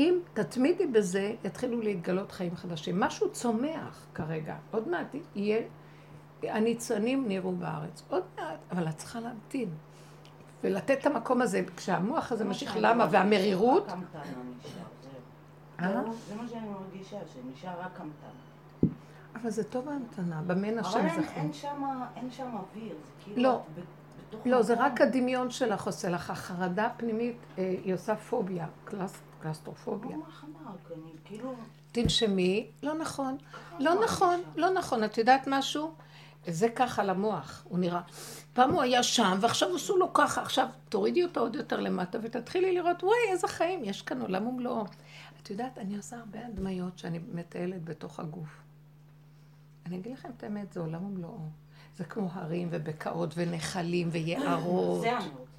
אם תתמידי בזה, יתחילו להתגלות חיים חדשים. משהו צומח כרגע. עוד מעט יהיה... הניצנים נראו בארץ. עוד מעט, אבל את צריכה להמתין. ולתת את המקום הזה, כשהמוח הזה ממשיך, למה? והמרירות, אה? זהו. זה מה שאני מרגישה, שנשאר רק המתנה. אבל זה טוב ההמתנה, במן אבל השם אין- זכו. אין שם אוויר, זה כאילו... לא. לא, זה. רק הדמיון שלך עושה לך. החרדה הפנימית, אה, היא עושה פוביה, קלס- קלסטרופוביה. לא כאילו... תנשמי, לא נכון, לא נכון, לא נכון. את יודעת משהו? זה ככה למוח, הוא נראה. פעם הוא היה שם, ועכשיו עשו לו ככה, עכשיו תורידי אותו עוד יותר למטה ותתחילי לראות, וואי, איזה חיים, יש כאן עולם ומלואו. את יודעת, אני עושה הרבה הדמיות שאני מטיילת בתוך הגוף. אני אגיד לכם את האמת, זה עולם ומלואו. זה כמו הרים ובקעות ונחלים ויערות. זה לשמוע.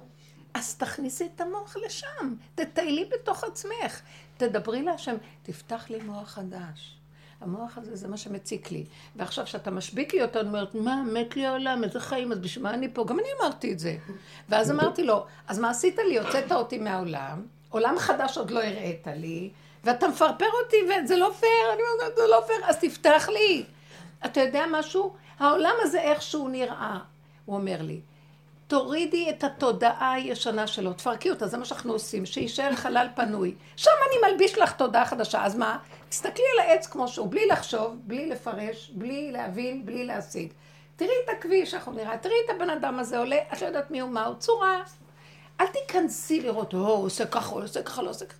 אז תכניסי את המוח לשם, תטיילי בתוך עצמך, תדברי להשם, תפתח לי מוח חדש. המוח הזה זה מה שמציק לי. ועכשיו כשאתה משביק לי אותו, אני אומרת, מה, מת לי העולם, איזה חיים, אז בשביל מה אני פה? גם אני אמרתי את זה. ואז אמרתי לו, אז מה עשית לי? הוצאת אותי מהעולם, עולם חדש עוד לא הראית לי, ואתה מפרפר אותי, וזה לא פייר, אני אומרת, זה לא פייר, אז תפתח לי. אתה יודע משהו? העולם הזה איכשהו נראה, הוא אומר לי. תורידי את התודעה הישנה שלו, תפרקי אותה, זה מה שאנחנו עושים, שיישאר חלל פנוי. שם אני מלביש לך תודעה חדשה, אז מה? תסתכלי על העץ כמו שהוא, בלי לחשוב, בלי לפרש, בלי להבין, בלי להשיג. תראי את הכביש, איך הוא נראה, תראי את הבן אדם הזה עולה, את לא יודעת מי הוא, מה הוא, צורה. אל תיכנסי לראות, או, הוא עושה ככה, הוא עושה ככה, לא עושה ככה.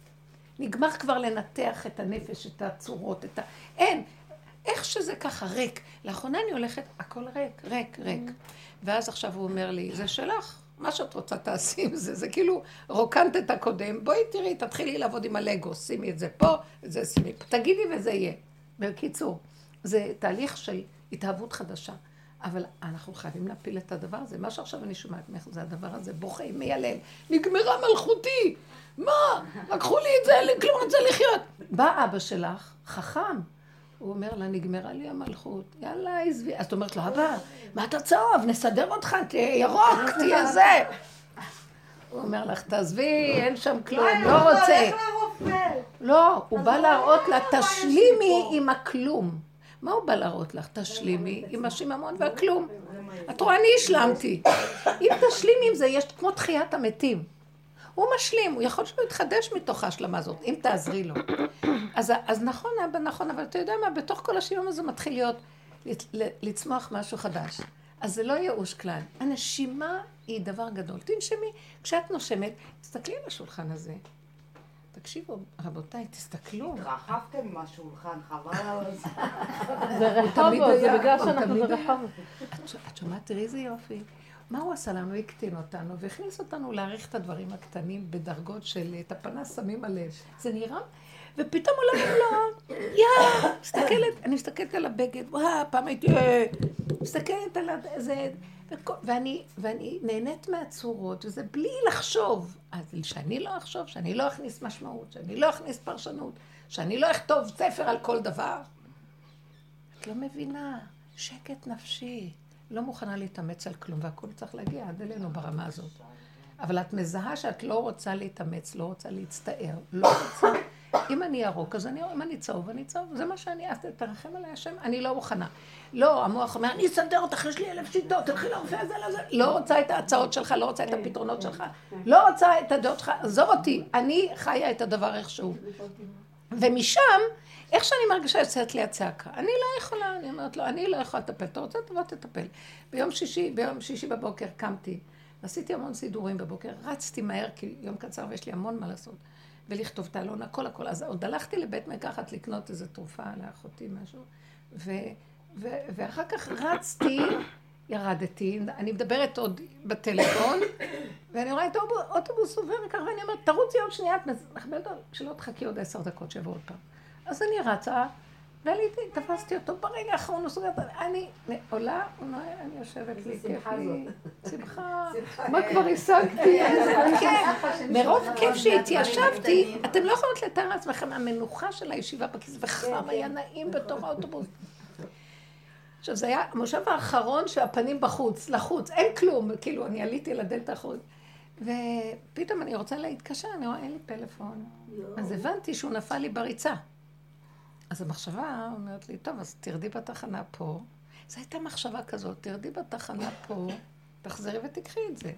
נגמר כבר לנתח את הנפש, את הצורות, את ה... אין. איך שזה ככה ריק. לאחרונה אני הולכת, הכל ריק, ריק, ריק. ואז עכשיו הוא אומר לי, זה שלך, מה שאת רוצה תעשי עם זה, זה כאילו רוקנת את הקודם, בואי תראי, תתחילי לעבוד עם הלגו, שימי את זה פה, את זה שימי תגידי וזה יהיה. בקיצור, זה תהליך של התאהבות חדשה. אבל אנחנו חייבים להפיל את הדבר הזה. מה שעכשיו אני שומעת ממך זה הדבר הזה, בוכה, מיילל, נגמרה מלכותי! מה? לקחו לי את זה, כלום רוצה לחיות. בא אבא שלך, חכם, הוא אומר לה, נגמרה לי המלכות, יאללה, עזבי. אז את אומרת לו, אבא, מה אתה צהוב? נסדר אותך, תהיה ירוק, תהיה זה. הוא אומר לך, תעזבי, אין שם כלום, לא רוצה. לא, הוא בא להראות לה, תשלימי עם הכלום. מה הוא בא להראות לך? תשלימי עם השיממון והכלום. את רואה, אני השלמתי. אם תשלימי עם זה, יש כמו תחיית המתים. הוא משלים, הוא יכול שהוא יתחדש מתוך ההשלמה הזאת, אם תעזרי לו. [COUGHS] אז, אז נכון, אבא, נכון, אבל אתה יודע מה, בתוך כל השיום הזה מתחיל להיות, לצמוח משהו חדש. אז זה לא ייאוש כלל. הנשימה היא דבר גדול. תנשמי, כשאת נושמת, תסתכלי על השולחן הזה. תקשיבו, רבותיי, תסתכלו. התרחבתם עם השולחן, חבל על זה. זה רחובות, זה בגלל שאנחנו ברחובות. את שומעת, תראי איזה יופי. מה הוא עשה לנו? הקטין אותנו והכניס אותנו להעריך את הדברים הקטנים בדרגות של את הפנס שמים עליהם. זה נראה... ופתאום עולה לו, יא, מסתכלת, אני מסתכלת על הבגד, וואה, פעם הייתי, מסתכלת על זה, ואני, ואני נהנית מהצורות, וזה בלי לחשוב. אז שאני לא אחשוב, שאני לא אכניס משמעות, שאני לא אכניס פרשנות, שאני לא אכתוב ספר על כל דבר. את לא מבינה, שקט נפשי. לא מוכנה להתאמץ על כלום, והכול צריך להגיע עד אלינו ברמה הזאת. אבל את מזהה שאת לא רוצה להתאמץ, לא רוצה להצטער, לא רוצה... אם אני ירוק, אז אני, אם אני צהוב, אני צהוב, זה מה שאני, אז תרחם עליי השם, אני לא מוכנה. לא, המוח אומר, אני אסדר אותך, יש לי אלף שיטות, תלכי לרופא הזה לזה. לא רוצה את ההצעות שלך, לא רוצה את הפתרונות שלך, לא רוצה את הדעות שלך, עזוב אותי, אני חיה את הדבר איכשהו. ומשם, איך שאני מרגישה יוצאת לי הצעקה. אני לא יכולה, אני אומרת לו, אני לא יכולה לטפל. אתה רוצה, תבוא תטפל. ביום שישי, ביום שישי בבוקר קמתי, עשיתי המון סידורים בבוקר, רצתי מהר, כי יום קצר ויש לי המון מה לעשות. ולכתוב את העלון, הכל הכל. אז עוד הלכתי לבית מרקחת לקנות איזו תרופה לאחותי, משהו, ו, ו, ואחר כך רצתי, ירדתי, אני מדברת עוד בטלפון, ואני רואה את האוטובוס עובר ככה, ואני אומרת, תרוצי עוד שנייה, את מכבדת, שלא תחכי עוד עשר דקות שיבוא עוד פעם. אז אני רצה, ועליתי, תפסתי אותו ברגע האחרון, הוא סוגר את אני עולה, אני יושבת לי, כיף לי, [LAUGHS] שמחה, מה כבר השגתי? [LAUGHS] מרוב כיף שהתיישבתי, אתם לא יכולות לתאר לעצמכם, המנוחה של הישיבה בכיס, וחם היה נעים בתוך האוטובוס. עכשיו, זה היה המושב האחרון שהפנים בחוץ, לחוץ, אין כלום, כאילו, אני עליתי לדלת האחורית. ופתאום אני רוצה להתקשר, אני רואה, אין לי פלאפון. אז הבנתי שהוא נפל לי בריצה. אז המחשבה אומרת לי, טוב, אז תרדי בתחנה פה. זו הייתה מחשבה כזאת, תרדי בתחנה פה, תחזרי ותקחי את זה.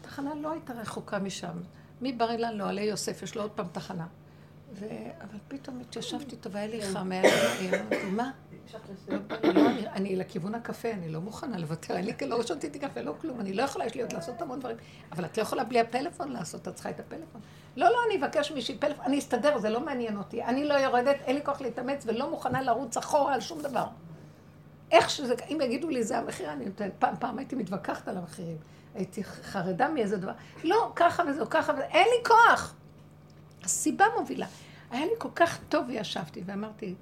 התחנה לא הייתה רחוקה משם. מבר אילן לא, עלי יוסף, יש לו עוד פעם תחנה. ו... אבל פתאום התיישבתי איתו והיה לי חם, היה לי [COUGHS] מה? [COUGHS] אני לכיוון הקפה, אני לא מוכנה לוותר, אני לא שתיתי קפה, לא כלום, אני לא יכולה, יש לי עוד לעשות המון דברים, אבל את לא יכולה בלי הפלאפון לעשות, את צריכה את הפלאפון. לא, לא, אני אבקש מישהי פלאפון, אני אסתדר, זה לא מעניין אותי, אני לא יורדת, אין לי כוח להתאמץ ולא מוכנה לרוץ אחורה על שום דבר. איך שזה, אם יגידו לי זה המחיר, אני נותנת, פעם, פעם הייתי מתווכחת על המחירים, הייתי חרדה מאיזה דבר, לא, ככה וזהו, ככה וזה, אין לי כוח. הסיבה מובילה. היה לי כל כך טוב וישבתי ואמרתי,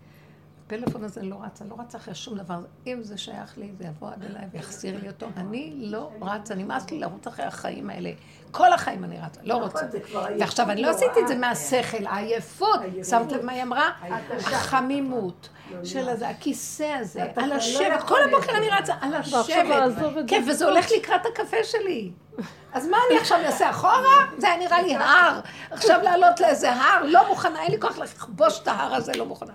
הפלאפון הזה לא רץ, אני לא רצה אחרי שום דבר. אם זה שייך לי, זה יבוא עד אליי ויחזיר לי אותו. אני לא רצה, נמאס לי לרוץ אחרי החיים האלה. כל החיים אני רצה, לא רוצה. נכון, עייפות ועכשיו, אני לא. עשיתי את זה מהשכל, העייפות. שמת לב מה היא אמרה? החמימות של הזה, הכיסא הזה, על לא. יכול כל הבוקר אני רצה על זה. כן, וזה הולך לקראת הקפה שלי. אז מה אני עכשיו אעשה אחורה? זה היה נראה לי הר. עכשיו לעלות לאיזה הר, לא מוכנה, אין לי כוח לכבוש את ההר הזה, לא מוכנה.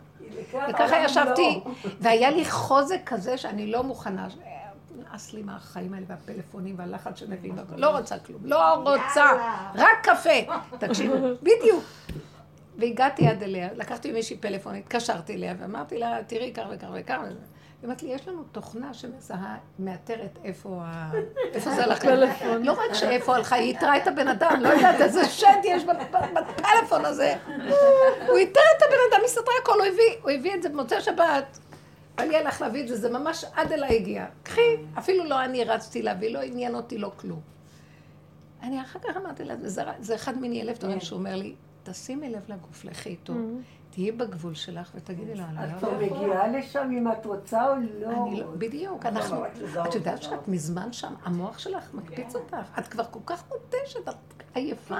וככה ישבתי, והיה לי חוזק כזה שאני לא מוכנה. נמאס לי מהחיים האלה והפלאפונים והלחץ שמביאים. לא רוצה כלום, לא רוצה, רק קפה. תקשיבו, בדיוק. והגעתי עד אליה, לקחתי ממישהי פלאפון, התקשרתי אליה ואמרתי לה, תראי כך וכך וכך. היא אמרת לי, יש לנו תוכנה שמזהה, מאתרת איפה ה... [LAUGHS] איפה זה הלך. פלאפון. לא רק שאיפה הלכה, היא איתרה את הבן אדם, לא יודעת איזה שד יש בפלאפון הזה. הוא איתר את הבן אדם, הסתתרה הכל, הוא הביא, הוא הביא את זה במוצאי שבת. בעלי הלך להביא את זה, זה ממש עד אליי הגיע. קחי, אפילו לא אני רצתי להביא, לא עניין אותי, לא כלום. אני אחר כך אמרתי לה, זה, זה אחד מיני אלף דברים שהוא אומר לי, תשימי לב לגוף, לכי איתו, תהיי בגבול שלך ותגידי לו, אני את לא כבר יודעת. מגיעה לשם אם את רוצה או לא? אני לא, בדיוק, אנחנו, רק לזהות את יודעת. שאת מזמן שם, המוח שלך מקפיץ אותך, את כבר כל כך מותשת, את עייפה.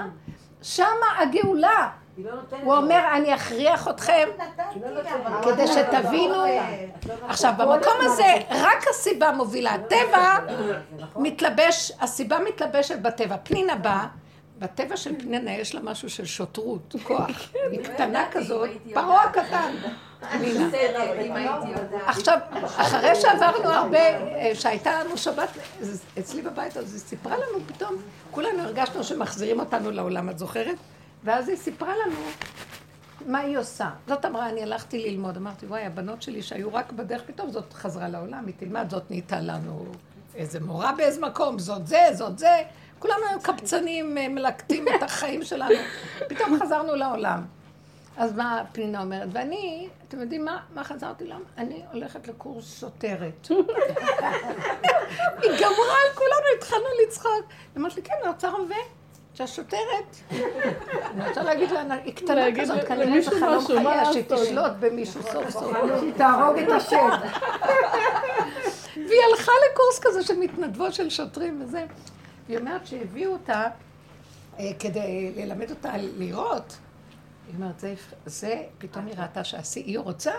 שמה הגאולה. הוא אומר, אני אכריח אתכם כדי שתבינו. עכשיו, במקום הזה, רק הסיבה מובילה. הטבע מתלבש, הסיבה מתלבשת בטבע. פנינה באה, בטבע של פנינה יש לה משהו של שוטרות, [LAUGHS] כוח. היא קטנה כזאת, פרעה. [LAUGHS] פנינה. עכשיו, אחרי שעברנו הרבה, אה, שהייתה לנו שבת אצלי בבית, אז היא סיפרה לנו פתאום, כולנו הרגשנו שמחזירים אותנו לעולם, את זוכרת? ואז היא סיפרה לנו מה היא עושה. זאת אמרה, אני הלכתי ללמוד, אמרתי, וואי, הבנות שלי שהיו רק בדרך, פתאום זאת חזרה לעולם, היא תלמד, זאת נהייתה לנו איזה מורה באיזה מקום, זאת זה, זאת זה. כולנו היו קבצנים, אה, מלקטים את החיים שלנו. פתאום חזרנו לעולם. אז מה פנינה אומרת? ואני, אתם יודעים מה, מה חזרתי למה? אני הולכת לקורס שוטרת. היא גמרה על כולנו, התחלנו לצחוק. היא אמרת לי, כן, רוצה רובה. שהשוטרת, אני רוצה להגיד לה, היא קטנה כזאת, כנראה זה חלום חייה, לעשות? שתשלוט במישהו סוף סוף. שהיא תהרוג את השד. והיא הלכה לקורס כזה של מתנדבות של שוטרים וזה. והיא אומרת שהביאו אותה אה, כדי ללמד אותה לירות. היא אומרת, זה, זה פתאום היא ראתה שהיא רוצה,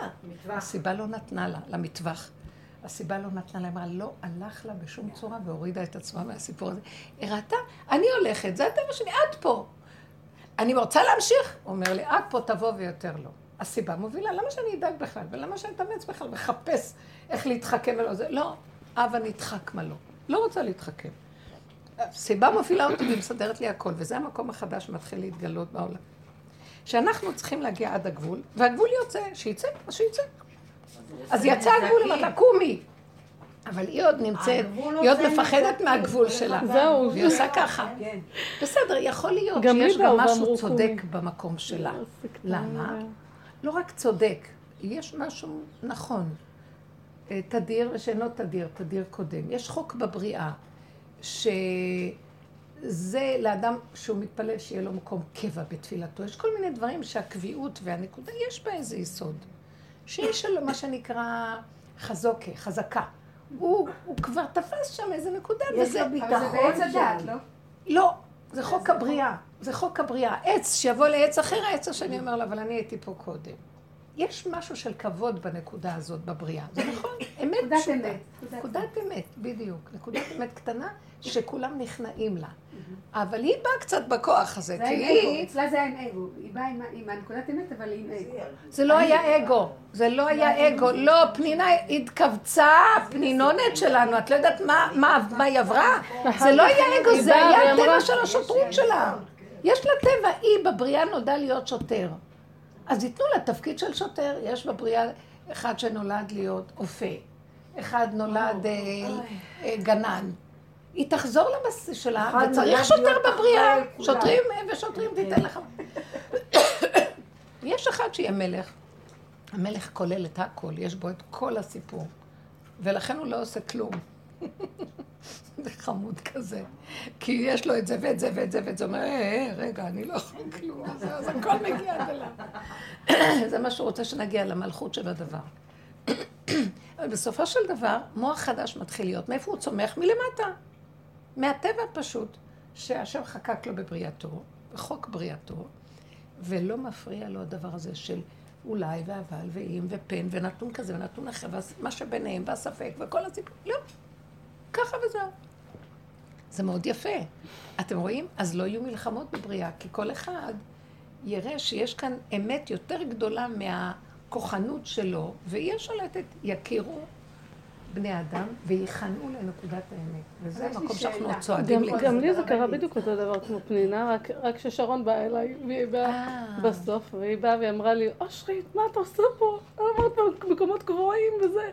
הסיבה לא נתנה לה, למטווח. הסיבה לא נתנה לה, אמרה, לא הלך לה בשום צורה והורידה את עצמה מהסיפור הזה. היא ראתה, אני הולכת, זה הטבע שלי, את פה. אני רוצה להמשיך? הוא אומר לי, את פה תבוא ויותר לא. הסיבה מובילה, למה שאני אדאג בכלל? ולמה שאני אתאמץ בכלל וחפש איך להתחכם ולא זה? לא, הבה נדחק מה לא. לא רוצה להתחכם. הסיבה מובילה אותי ומסדרת לי הכל, וזה המקום החדש שמתחיל להתגלות בעולם. שאנחנו צריכים להגיע עד הגבול, והגבול יוצא, שיצא, אז שיצא. אז יצא הגבול, אמרת לה, קומי. אבל היא עוד נמצאת, היא עוד מפחדת. מהגבול שלה. זהו. והיא עושה ככה. בסדר, יכול להיות שיש גם משהו צודק. במקום שלה. למה? לא רק צודק, יש משהו נכון. אה, תדיר ושאינו תדיר, תדיר קודם. יש חוק בבריאה, שזה לאדם שהוא מתפלל שיהיה לו מקום קבע בתפילתו. יש כל מיני דברים שהקביעות והנקודה, יש בה איזה יסוד. שיש לו מה שנקרא חזוקה, חזקה. הוא, הוא כבר תפס שם איזה נקודה, יש וזה... לו ביטחון שם. לא, זה חוק הבריאה. זה חוק הבריאה. עץ שיבוא לעץ אחר, העץ השני אומר לו, אבל אני הייתי פה קודם. יש משהו של כבוד בנקודה הזאת בבריאה. זה נכון, אמת נקודת פשוטה. אמת. נקודת אמת, בדיוק. נקודת אמת קטנה שכולם נכנעים לה. אבל היא באה קצת בכוח הזה, זה כי היא... אצלה זה עם אגו. היא באה עם- הנקודת אמת, אבל עם אגו. זה לא היה אגו, זה לא היה אגו. לא, פנינה התכווצה, פנינונת שלנו, את לא יודעת מה- מה מה היא עברה? זה לא היה אגו, זה היה הטבע של השוטרות שלה. יש לה טבע, היא בבריאה נולדה להיות שוטר. אז ייתנו לה תפקיד של שוטר. יש בבריאה אחד שנולד להיות אופה, אחד נולד אה, אה, גנן. היא תחזור לבסיס שלה, אחד וצריך שוטר בבריאה. שוטרים אה, ושוטרים תיתן לך. [COUGHS] יש אחד שיהיה מלך. המלך כולל את הכל, יש בו את כל הסיפור. ולכן הוא לא עושה כלום. [LAUGHS] זה חמוד כזה. כי יש לו את זה ואת זה ואת זה ואת זה. אומר, אה, אה, רגע, אני לא יכול כלום. אז הכל [LAUGHS] מגיע עד אליו. [COUGHS] זה מה שהוא רוצה שנגיע למלכות שבדבר. [COUGHS] בסופו של דבר, מוח חדש מתחיל להיות. מאיפה הוא צומח? מלמטה. מהטבע פשוט, שהשם חקק לו בבריאתו, בחוק בריאתו, ולא מפריע לו הדבר הזה של אולי ואבל ואם ופן ונתון כזה ונתון אחר, ומה שביניהם והספק וכל הסיפור. לא. ככה וזהו. זה מאוד יפה. אתם רואים? אז לא יהיו מלחמות בבריאה, כי כל אחד יראה שיש כאן אמת יותר גדולה מהכוחנות שלו, והיא השולטת, יכירו בני אדם וייכנעו לנקודת האמת. וזה המקום שאנחנו. צועדים גם, לקראת. גם לי זה קרה בדיוק אותו דבר כמו פנינה, רק, רק ששרון באה אליי, והיא באה אה. בסוף, והיא באה והיא אמרה לי, אושרית, מה אתה עושה פה? אמרת במקומות גבוהים וזה.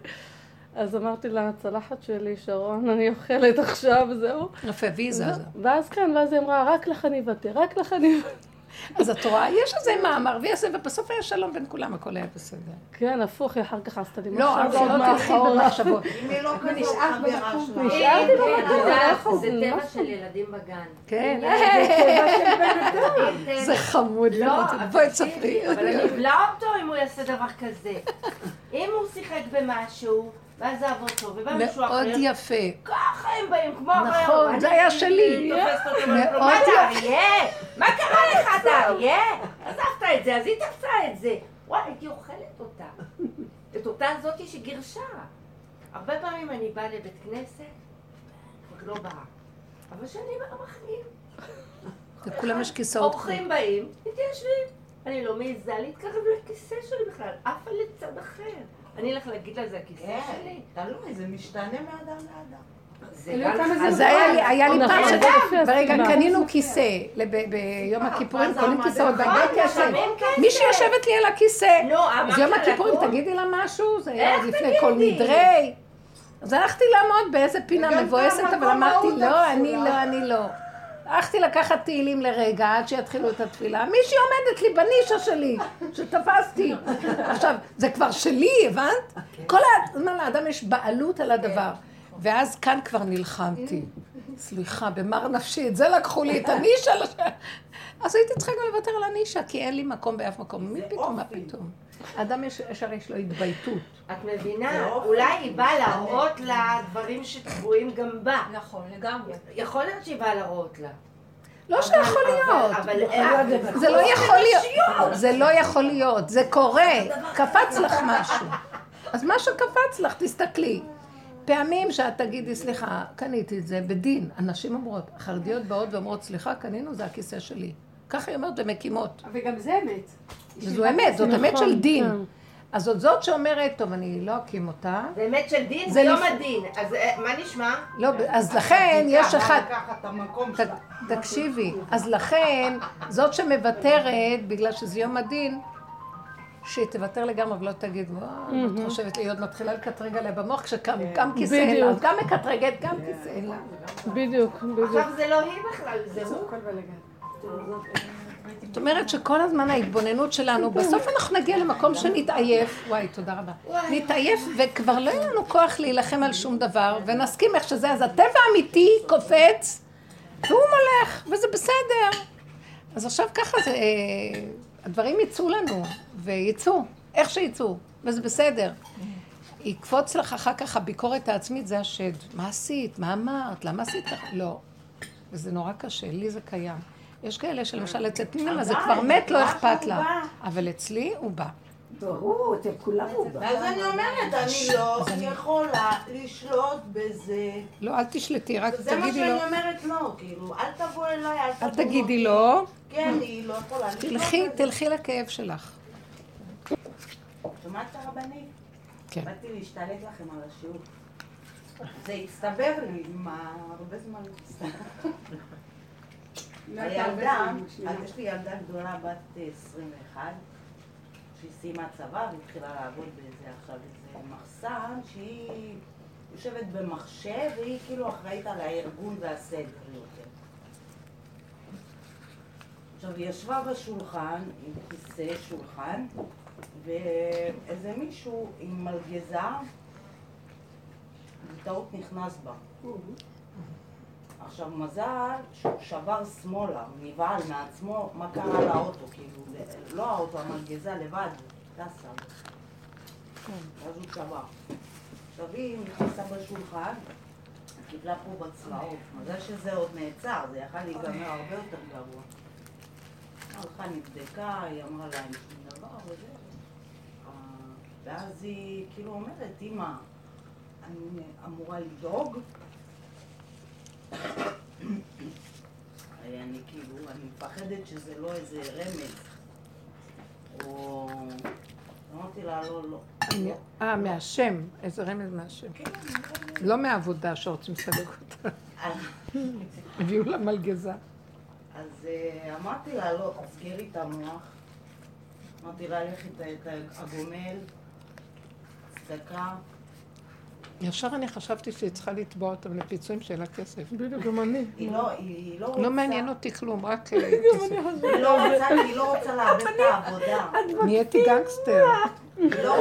אז אמרתי לה, הצלחת שלי, שרון, אני אוכלת עכשיו, זהו. יפה, והיא זזה. ואז כן, ואז היא אמרה, רק לך אני אוותר, רק לך אני אוותר. אז את רואה, יש איזה מאמר, ויש זה, ובסוף היה שלום בין כולם, הכל היה בסדר. כן, הפוך, היא אחר כך עשתה לי לא, אבל שלא תלכי. במחשבות. אם היא לא כזאת ונשארת חברה במקום. נשארתי במקום, אה, איפה? זה טבע משהו. של ילדים בגן. כן. זה חמוד לא, לראות את אבל בואי תספרי. אבל אני אבלע אותו אם הוא יעשה דבר כזה. אם הוא שיחק במשהו, ואז זה עבוד טוב, ובא מישהו מאוד אחר, יפה. ככה הם באים, כמו נכון, אריה. זה היה שלי. מאוד לו, מה קרה לך אתה אריה? עזבת את זה, אז היא תפסה את זה. וואי, הייתי אוכלת אותה. את אותה זאתי שגירשה. הרבה פעמים אני באה לבית כנסת, כבר לא באה. אבל שאני במחנים. לכולם יש כיסאות. אורחים באים, מתיישבים. אני לא מעיזה להתקרב לכיסא שלי בכלל, עף על צד אחר. אני אלך להגיד לה, זה הכיסא כן, שלי. תלוי, זה משתנה מאדם לאדם. אז זה היה לי, היה לי נכון, פעם שגם, לפי ברגע. קנינו כיסא, לב- ביום הכיפורים מה זה קונים? כיסאות, נכון, בהרבה כסף. משלמים כסף. מישהי יושבת לי על הכיסא. אמרת אז יום הכיפורים? תגידי לה משהו, זה היה עוד לפני כל? נדרי. אז הלכתי לעמוד באיזה פינה מבואסת, אבל אמרתי, לא, תפסו אני לך." לא, אני לא. הלכתי לקחת תהילים לרגע, עד שיתחילו את התפילה. מישהי עומדת לי בנישה שלי, שתפסתי. עכשיו, זה כבר שלי, הבנת? כל הזמן לאדם יש בעלות על הדבר. ואז כאן כבר נלחמתי. סליחה, במר נפשי, את זה לקחו לי, את הנישה. אז הייתי צריכה גם לוותר על הנישה, כי אין לי מקום באף מקום. מי פתאום, מה. פתאום? אדם יש, ישר יש לו התבייתות. את מבינה? אולי היא באה להראות לה דברים שטבועים גם בה. נכון, לגמרי. יכול להיות שהיא באה להראות לה. לא שיכול להיות. אבל אבל- זה לא יכול להיות. זה לא יכול להיות. זה קורה. קפץ לך משהו. אז מה שקפץ לך, תסתכלי. פעמים שאת תגידי, סליחה, קניתי את זה בדין. הנשים אומרות, החרדיות באות ואומרות, סליחה, קנינו, זה הכיסא שלי. ככה היא אומרת ומקימות. וגם זה אמת. וזו אמת, זאת אמת נכון, של דין. כן. אז זאת זאת שאומרת, טוב, אני לא אקים אותה. באמת של דין זה זה יום הדין. אז אה, מה נשמע? לא, אז לכן יש אחד... לקחת את המקום ת- שלה. תקשיבי, אז לכן, זאת שמוותרת, בגלל שזה יום הדין, שהיא תוותר לגמרי ולא תגיד, וואו, את חושבת לי, היא עוד מתחילה לקטרג עליה במוח, כשקם גם כיסא אין לה. אז גם מקטרגת, גם כיסא אין לה. בדיוק, בדיוק. עכשיו זה לא היא בכלל, זה הוא. זאת אומרת שכל הזמן ההתבוננות שלנו, בסוף אנחנו נגיע למקום שנתעייף, וואי, תודה רבה, נתעייף וכבר לא יהיה לנו כוח להילחם על שום דבר, ונסכים איך שזה, אז הטבע האמיתי קופץ, והוא מולך, וזה בסדר. אז עכשיו ככה זה, אה, הדברים יצאו לנו, ויצאו, איך שיצאו, וזה בסדר. יקפוץ לך אחר כך הביקורת העצמית, זה השד. מה עשית? מה אמרת? למה עשית ככה? לא. וזה נורא קשה, לי זה קיים. יש כאלה שלמשל אצל פנימה זה כבר מת, לא אכפת לה. אבל אצלי הוא בא. ברור, אתם כולם הוא בא. אז אני אומרת, אני לא יכולה לשלוט בזה. לא, אל תשלטי, רק זה מה תגידי לו. שאני אומרת לא, כאילו, אל תבוא אליי, אל תבוא... אל תגידי לו, כן, היא לא יכולה לשלוט תלכי, בזה. תלכי לכאב שלך. שומעת את הרבנית? כן. באתי להשתלט לכם על השיעור. זה הצטבר לי עם ה- הרבה זמן. לא הילדה, יש לי ילדה גדולה בת אה, 21, שהיא סיימה צבא והתחילה לעבוד באיזה עכשיו איזה מחסן, שהיא יושבת במחשב והיא כאילו אחראית על הארגון והסדר יותר. עכשיו היא ישבה בשולחן, עם כיסא שולחן, ואיזה מישהו עם מלגזה, בטעות נכנס בה. עכשיו, מזל שהוא שבר שמאלה, נבהל מעצמו, מה קרה לאוטו, כאילו, לא האוטו, המלגזה לבד, טסה. ואז הוא שבר. מכתבים, נכנסה בשולחן, קיבלה פה בצלעות. מזל שזה עוד נעצר, זה יכל להיגמר הרבה יותר גרוע. הלכה, נבדקה, היא אמרה לה, אין שום דבר וזה. ואז היא כאילו אומרת, אמא, אני אמורה לדאוג? אני כאילו, אני מפחדת שזה לא איזה רמז. או... אמרתי לה, לא, לא. אה, מהשם, איזה רמז מהשם. לא מהעבודה שרוצים לסלק אותה. הביאו לה מלגזה. אז אה, אמרתי לה, לא, תסגרי את המוח. אמרתי לה, לכי את הגומל, צדקה. ישר אני חשבתי שהיא צריכה לתבוע אותם לפיצויים של הכסף. בדיוק, גם אני. היא לא, היא לא רוצה... לא מעניין אותי כלום, רק כסף. היא לא רוצה, היא לא רוצה לאבד את העבודה. נהייתי גנגסטר. לא.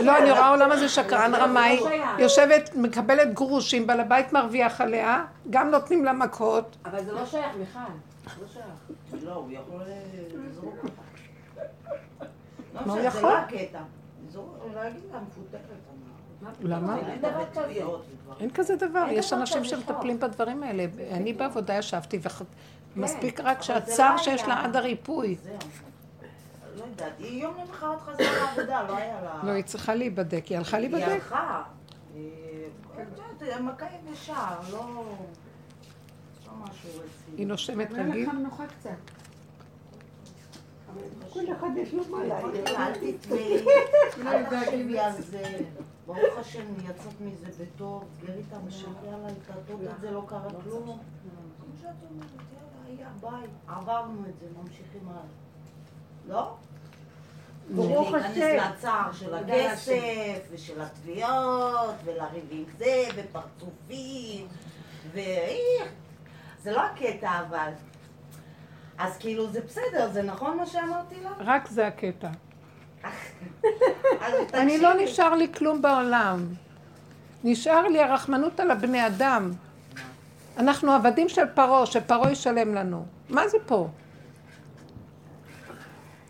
לא, אני רואה עולם הזה שקרן רמאי, יושבת, מקבלת גרושים, בעל הבית מרוויח עליה, גם נותנים לה מכות. אבל זה לא שייך, מיכל. לא שייך. לא, הוא יכול אה, לזרוק אותה. לא מה הוא משנה, זה יכול? לא הקטע. להגיד לה, מפוטרת. למה? אין כזה. דבר, יש אנשים שמטפלים בדברים האלה. אני בעבודה ישבתי, ומספיק רק אבל זה שהצער לא שיש. לה עד הריפוי. לא יודעת, היא יום למחרת חזרה לעבודה, לא היה לה... לא, היא צריכה להיבדק, היא הלכה היא להיבדק. הלכה. אה, את יודעת, מכה יבשה, לא... לא. היא נושמת רגיל. כל אחד יש לו מה להגיד. לה, אל תתני, [LAUGHS] אל תחשבי על זה. ברוך השם, יצאת מזה בטוב, סגרי את המשך, יאללה, התעטות את זה, לא קרה כלום. כמו שאת אומרת, יאללה, היה, ביי, עברנו את זה, ממשיכים הלאה. לא? ברוך להיכנס השם. לצער של הכסף, ושל התביעות, ולריב עם זה, ופרצופים, ו... זה לא הקטע אבל. אז כאילו זה בסדר, זה נכון מה שאמרתי לה? רק זה הקטע. [LAUGHS] אני לא. נשאר לי כלום בעולם. נשאר לי הרחמנות על הבני אדם. אנחנו עבדים של פרעה, שפרעה ישלם לנו. מה זה פה?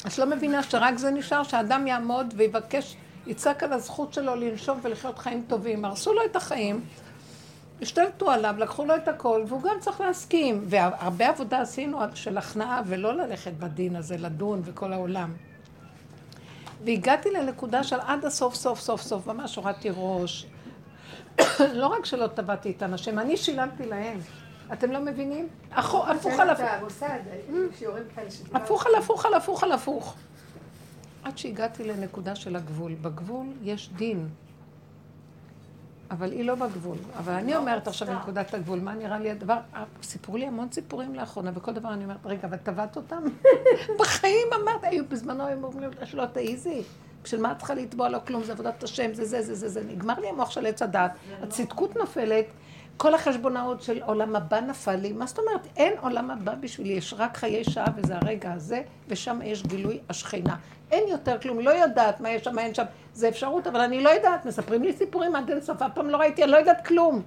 את לא מבינה שרק זה נשאר, שאדם יעמוד ויבקש, יצעק על הזכות שלו לנשום ולחיות חיים טובים. הרסו לו את החיים, השתלטו עליו, לקחו לו את הכל, והוא גם צריך להסכים. והרבה עבודה עשינו של הכנעה, ולא ללכת בדין הזה, לדון וכל העולם. והגעתי לנקודה של עד הסוף, סוף, סוף, סוף, ממש הורדתי ראש. [COUGHS] לא רק שלא תבעתי את האנשים, אני שילמתי להם. אתם לא מבינים? הפוך על הפוך. שדיברנו. הפוך על הפוך על הפוך על הפוך. עד שהגעתי לנקודה של הגבול. בגבול יש דין. אבל היא לא בגבול. אבל אני אומרת עכשיו בנקודת הגבול, מה נראה לי הדבר, סיפרו לי המון סיפורים לאחרונה, וכל דבר אני אומרת, רגע, אבל תבעת אותם? [LAUGHS] בחיים אמרת, היו בזמנו, הם אומרים לי, שלא תעיזי. בשביל מה את צריכה לתבוע לו כלום, זה עבודת השם, זה זה זה זה זה. נגמר לי המוח של עץ הדת, הצדקות נופלת, כל החשבונאות של עולם הבא נפל לי. מה זאת אומרת? אין עולם הבא בשבילי, יש רק חיי שעה וזה הרגע הזה, ושם יש גילוי השכינה. אין יותר כלום, לא יודעת מה יש שם, מה אין שם. זה אפשרות, אבל אני לא יודעת, מספרים לי סיפורים עד אין אף פעם לא ראיתי, אני לא יודעת כלום.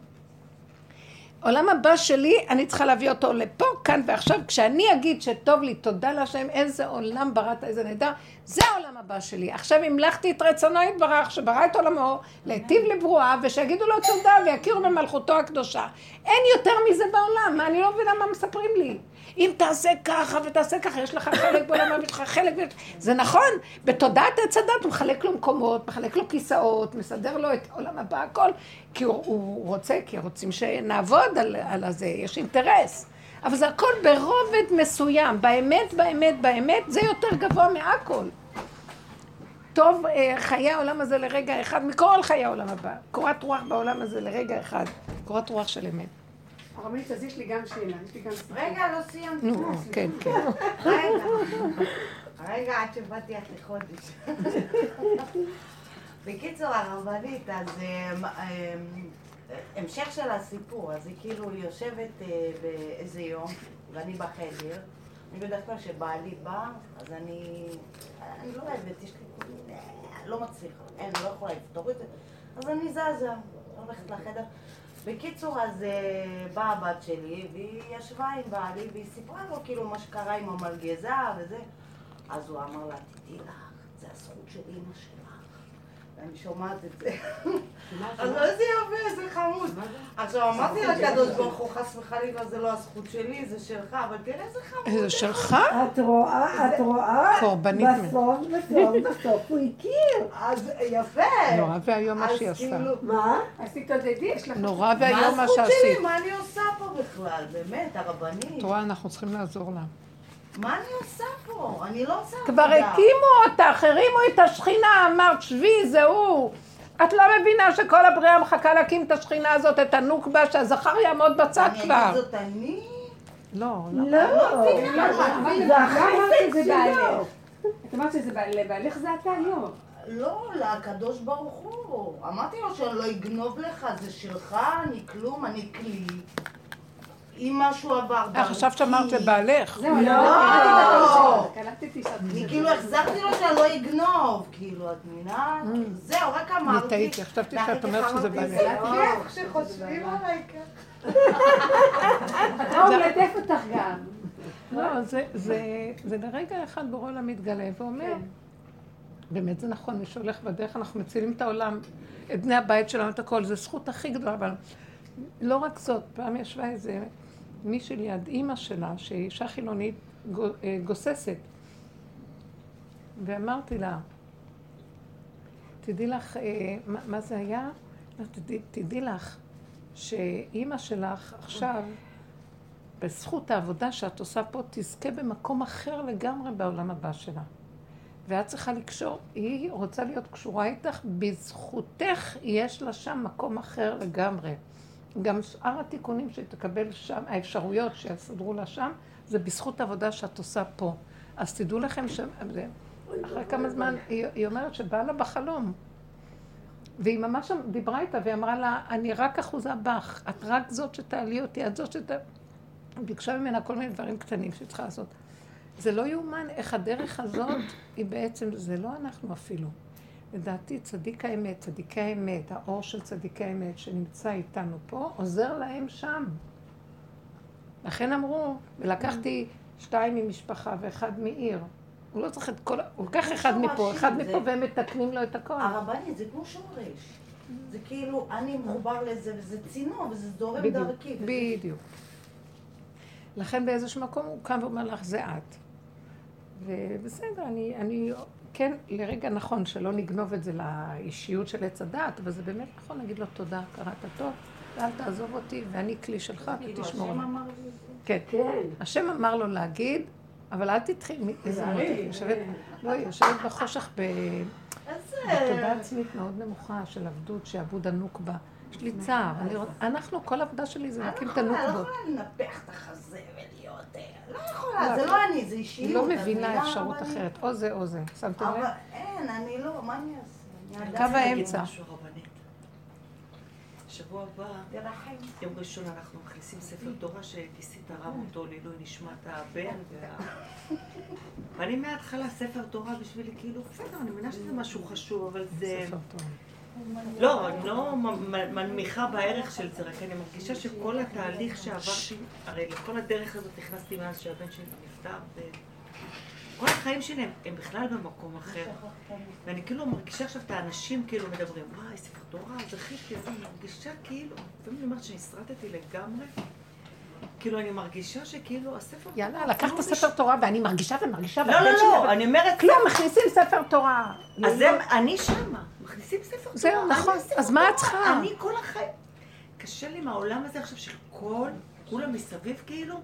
עולם הבא שלי, אני צריכה להביא אותו לפה, כאן ועכשיו. כשאני אגיד שטוב לי, תודה להשם, איזה עולם בראת, איזה נהדר, זה העולם הבא שלי. עכשיו המלכתי את רצונו יתברך, שברא את עולמו, להיטיב לברואיו, ושיגידו לו תודה ויכירו במלכותו הקדושה. אין יותר מזה בעולם, אני לא מבינה מה מספרים לי. אם תעשה ככה ותעשה ככה, יש לך חלק בעולם, יש לך חלק... זה נכון, בתודעת עץ הדת הוא מחלק לו מקומות, מחלק לו כיסאות, מסדר לו את עולם הבא, הכל, כי הוא, הוא רוצה, כי רוצים שנעבוד על, על הזה, יש אינטרס. אבל זה הכל ברובד מסוים, באמת, באמת, באמת, זה יותר גבוה מהכל. טוב אה, חיי העולם הזה לרגע אחד, מכל חיי העולם הבא. קורת רוח בעולם הזה לרגע אחד. קורת רוח של אמת. הרבנית, אז יש לי גם שאלה, יש לי גם סיפור. רגע, לא סיימתי. נו, כן, כן. רגע, רגע, עד שבאתי אחרי חודש. בקיצור, הרבנית, אז אמ, אמ, המשך של הסיפור, אז היא כאילו יושבת אה, באיזה יום, ואני בחדר. אני בדרך כלל כשבעלי בא, אז אני... אני לא אוהבת, יש לי כל מיני... לא מצליחה, אין, לא יכולה לפתור את זה. אז אני זזה, הולכת לחדר. בקיצור, אז אה, באה הבת שלי, והיא ישבה עם בעלי, והיא סיפרה לו כאילו מה שקרה עם המלגזה וזה. אז הוא אמר לה, תדעי לך, זה הזכות של אימא שלך. אני שומעת את זה. אז איזה יפה, איזה חמוד. עכשיו אמרתי לקדוש ברוך הוא, חס וחלילה, זה לא הזכות שלי, זה שלך, אבל תראה איזה חמוד. זה שלך? את רואה, את רואה, קורבנית בסוף, בסוף, בסוף הוא הכיר. אז יפה. נורא ואיום מה שהיא עשתה. כאילו, מה? אז תתעודדי, יש לך... נורא מה ואיום מה הזכות שעשית. שלי? מה אני עושה פה בכלל? באמת, הרבנית. את רואה, אנחנו צריכים לעזור לה. מה אני עושה פה? אני לא עושה כבר עבודה. הקימו אותך, הרימו את השכינה, אמרת שבי, זה הוא. את לא מבינה שכל הבריאה מחכה להקים את השכינה הזאת, את הנוקבה, שהזכר יעמוד בצד אני כבר. אגיד זאת אני? לא, לא. לא, אמרת זה אמרת שזה החסד שלו. בעלך. את אמרת שזה בעל- לבעלך זה אתה, לא. לא, לקדוש ברוך הוא. אמרתי לו שאני לא אגנוב לך, זה שלך, אני כלום, אני כלי. אם משהו עבר דרכי... אה, חשבת שאמרת לבעלך. זהו, אני לא. לא. אני כאילו החזרתי לו שאני לא אגנוב, כאילו, את מבינה? זהו, רק אמרתי. אני טעיתי, חשבתי שאת אומרת שזה בעלך. זה לא, איך שחושבים עליי ככה. הוא מלטף אותך גם. לא, זה, זה, זה לרגע אחד בורא עולם מתגלה ואומר, באמת זה נכון, מי שהולך בדרך, אנחנו מצילים את העולם, את בני הבית שלנו, את הכל, זו זכות הכי גדולה, אבל לא רק זאת, פעם ישבה איזה מישהי ליד אימא שלה, שהיא אישה חילונית אה, גוססת, ואמרתי לה, תדעי לך, אה, מה, מה זה היה? תדעי, תדעי לך שאימא שלך עכשיו, בזכות העבודה שאת עושה פה, תזכה במקום אחר לגמרי בעולם הבא שלה. ואת צריכה לקשור, היא רוצה להיות קשורה איתך, בזכותך יש לה שם מקום אחר לגמרי. גם שאר התיקונים שתקבל שם, האפשרויות שיסדרו לה שם, זה בזכות העבודה שאת עושה פה. אז תדעו לכם ש... אחרי כמה זמן, היא אומרת שבא לה בחלום. והיא ממש דיברה איתה והיא אמרה לה, אני רק אחוזה בך, את רק זאת שתעלי אותי, את זאת שת... ביקשה ממנה כל מיני דברים קטנים שהיא צריכה לעשות. זה לא יאומן איך הדרך הזאת היא בעצם, זה לא אנחנו אפילו. לדעתי צדיק האמת, צדיקי האמת, האור של צדיקי האמת שנמצא איתנו פה, עוזר להם שם. לכן אמרו, ולקחתי שתיים ממשפחה ואחד מעיר. הוא לא צריך את כל, הוא לוקח אחד מפה, אחד מפה והם מתקנים לו את הכל. הרבנית זה כמו שורש. זה כאילו, אני מחובר לזה, וזה צינור, וזה זורם דרכי. בדיוק. לכן באיזשהו מקום הוא קם ואומר לך, זה את. ובסדר, אני, אני, כן, לרגע נכון שלא נגנוב את זה לאישיות של עץ הדת, אבל זה באמת נכון להגיד לו תודה, קראת טוב, ואל תעזוב אותי, ואני כלי שלך ותשמור השם עליי. אמר לי את זה. כן. כן. השם אמר לו להגיד, אבל אל תתחיל, איזה מותק, היא יושבת, לא, היא יושבת בחושך ב... בתודעה עצמית מאוד נמוכה של עבדות, שעבוד ענוק בה. יש לי צער, אני רוצ... אנחנו, כל העבודה שלי זה אני להקים לא את לא הנוקבות. יכולה לנפח את החזה ולהיות... אה, לא יכולה, זה לא אני, זה אישיות. היא לא מבינה אפשרות? אחרת, או זה או זה. שמתם אבל לב? אין, אני לא, מה אני אעשה? אני קו האמצע. שבוע הבא. יום ראשון אנחנו מכניסים ספר תורה שכיסית הרב אותו לעילוי נשמת הבן וה... [LAUGHS] ואני מההתחלה ספר תורה בשבילי כאילו, בסדר, אני מבינה שזה משהו חשוב, אבל זה... ספר טוב. לא, אני לא מנמיכה בערך של זה, רק אני מרגישה שכל התהליך שעברתי, הרי לכל הדרך הזאת נכנסתי מאז שהבן שלי נפטר, וכל החיים שלי הם, בכלל במקום אחר. ואני כאילו מרגישה עכשיו את האנשים כאילו מדברים, וואי, ספר תורה, זכיתי, אני מרגישה כאילו, לפעמים אני אומרת שנסרטתי לגמרי, כאילו אני מרגישה שכאילו הספר... יאללה, לקחת ספר תורה ואני מרגישה ומרגישה. לא, לא, לא, אני אומרת... כלום, מכניסים ספר תורה. אז הם, אני שמה, מכניסים ספר תורה. זהו, נכון. אז מה את צריכה? אני כל החיים... קשה לי מהעולם הזה עכשיו של כל, כולם מסביב כאילו,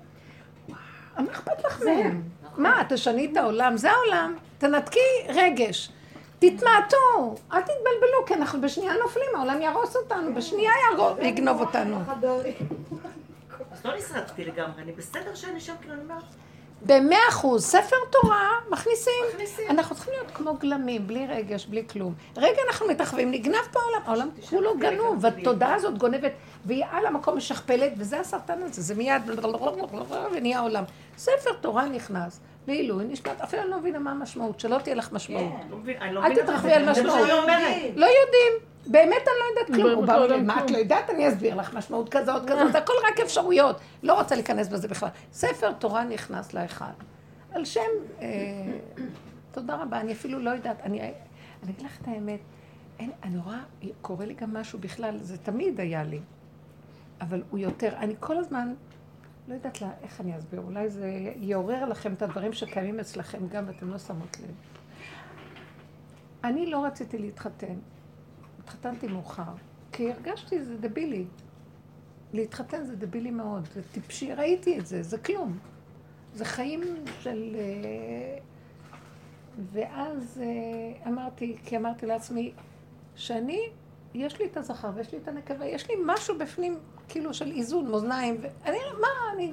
מה אכפת לך מהם? מה, תשני את העולם, זה העולם. תנתקי רגש. תתמעטו, אל תתבלבלו, כי אנחנו בשנייה נופלים, העולם יהרוס אותנו, בשנייה יגנוב אותנו. לא נסרטתי לגמרי, אני בסדר שאני שם, כאילו אני אומרת, במאה אחוז, ספר תורה מכניסים. מכניסים. אנחנו צריכים להיות כמו גלמים, בלי רגש, בלי כלום. רגע אנחנו מתרחבים, נגנב פה העולם, העולם כולו גנוב, והתודעה הזאת גונבת, והיא על המקום משכפלת, וזה הסרטן הזה, זה מיד [LAUGHS] ונהיה עולם. ספר תורה נכנס, לעילוי נשמת, אפילו אני לא מבינה מה המשמעות, שלא תהיה לך משמעות. לא מבין, אני לא אל תתרחבי על משמעות. לא יודעים, באמת אני לא יודעת כלום. באמת הוא לא בא לי, מה את כלום." לא יודעת? אני אסביר לך משמעות כזאת, כזאת, הכל רק אפשרויות. לא רוצה להיכנס בזה בכלל. ספר תורה נכנס להיכל. על שם, אה, תודה רבה, אני אפילו לא יודעת, אני אגיד לך את האמת, אני רואה, קורה לי גם משהו בכלל, זה תמיד היה לי. אבל הוא יותר, אני כל הזמן, לא יודעת לה, איך אני אסביר, אולי זה יעורר לכם את הדברים שקיימים אצלכם גם, ואתם לא שמות לב. אני לא רציתי להתחתן. התחתנתי מאוחר, כי הרגשתי, זה דבילי. להתחתן זה דבילי מאוד, זה טיפשי, ראיתי את זה, זה כלום. זה חיים של... אה, ואז אה, אמרתי, כי אמרתי לעצמי, שאני, יש לי את הזכר ויש לי את הנקבה, יש לי משהו בפנים, כאילו של איזון, מאזניים, ואני, מה אני...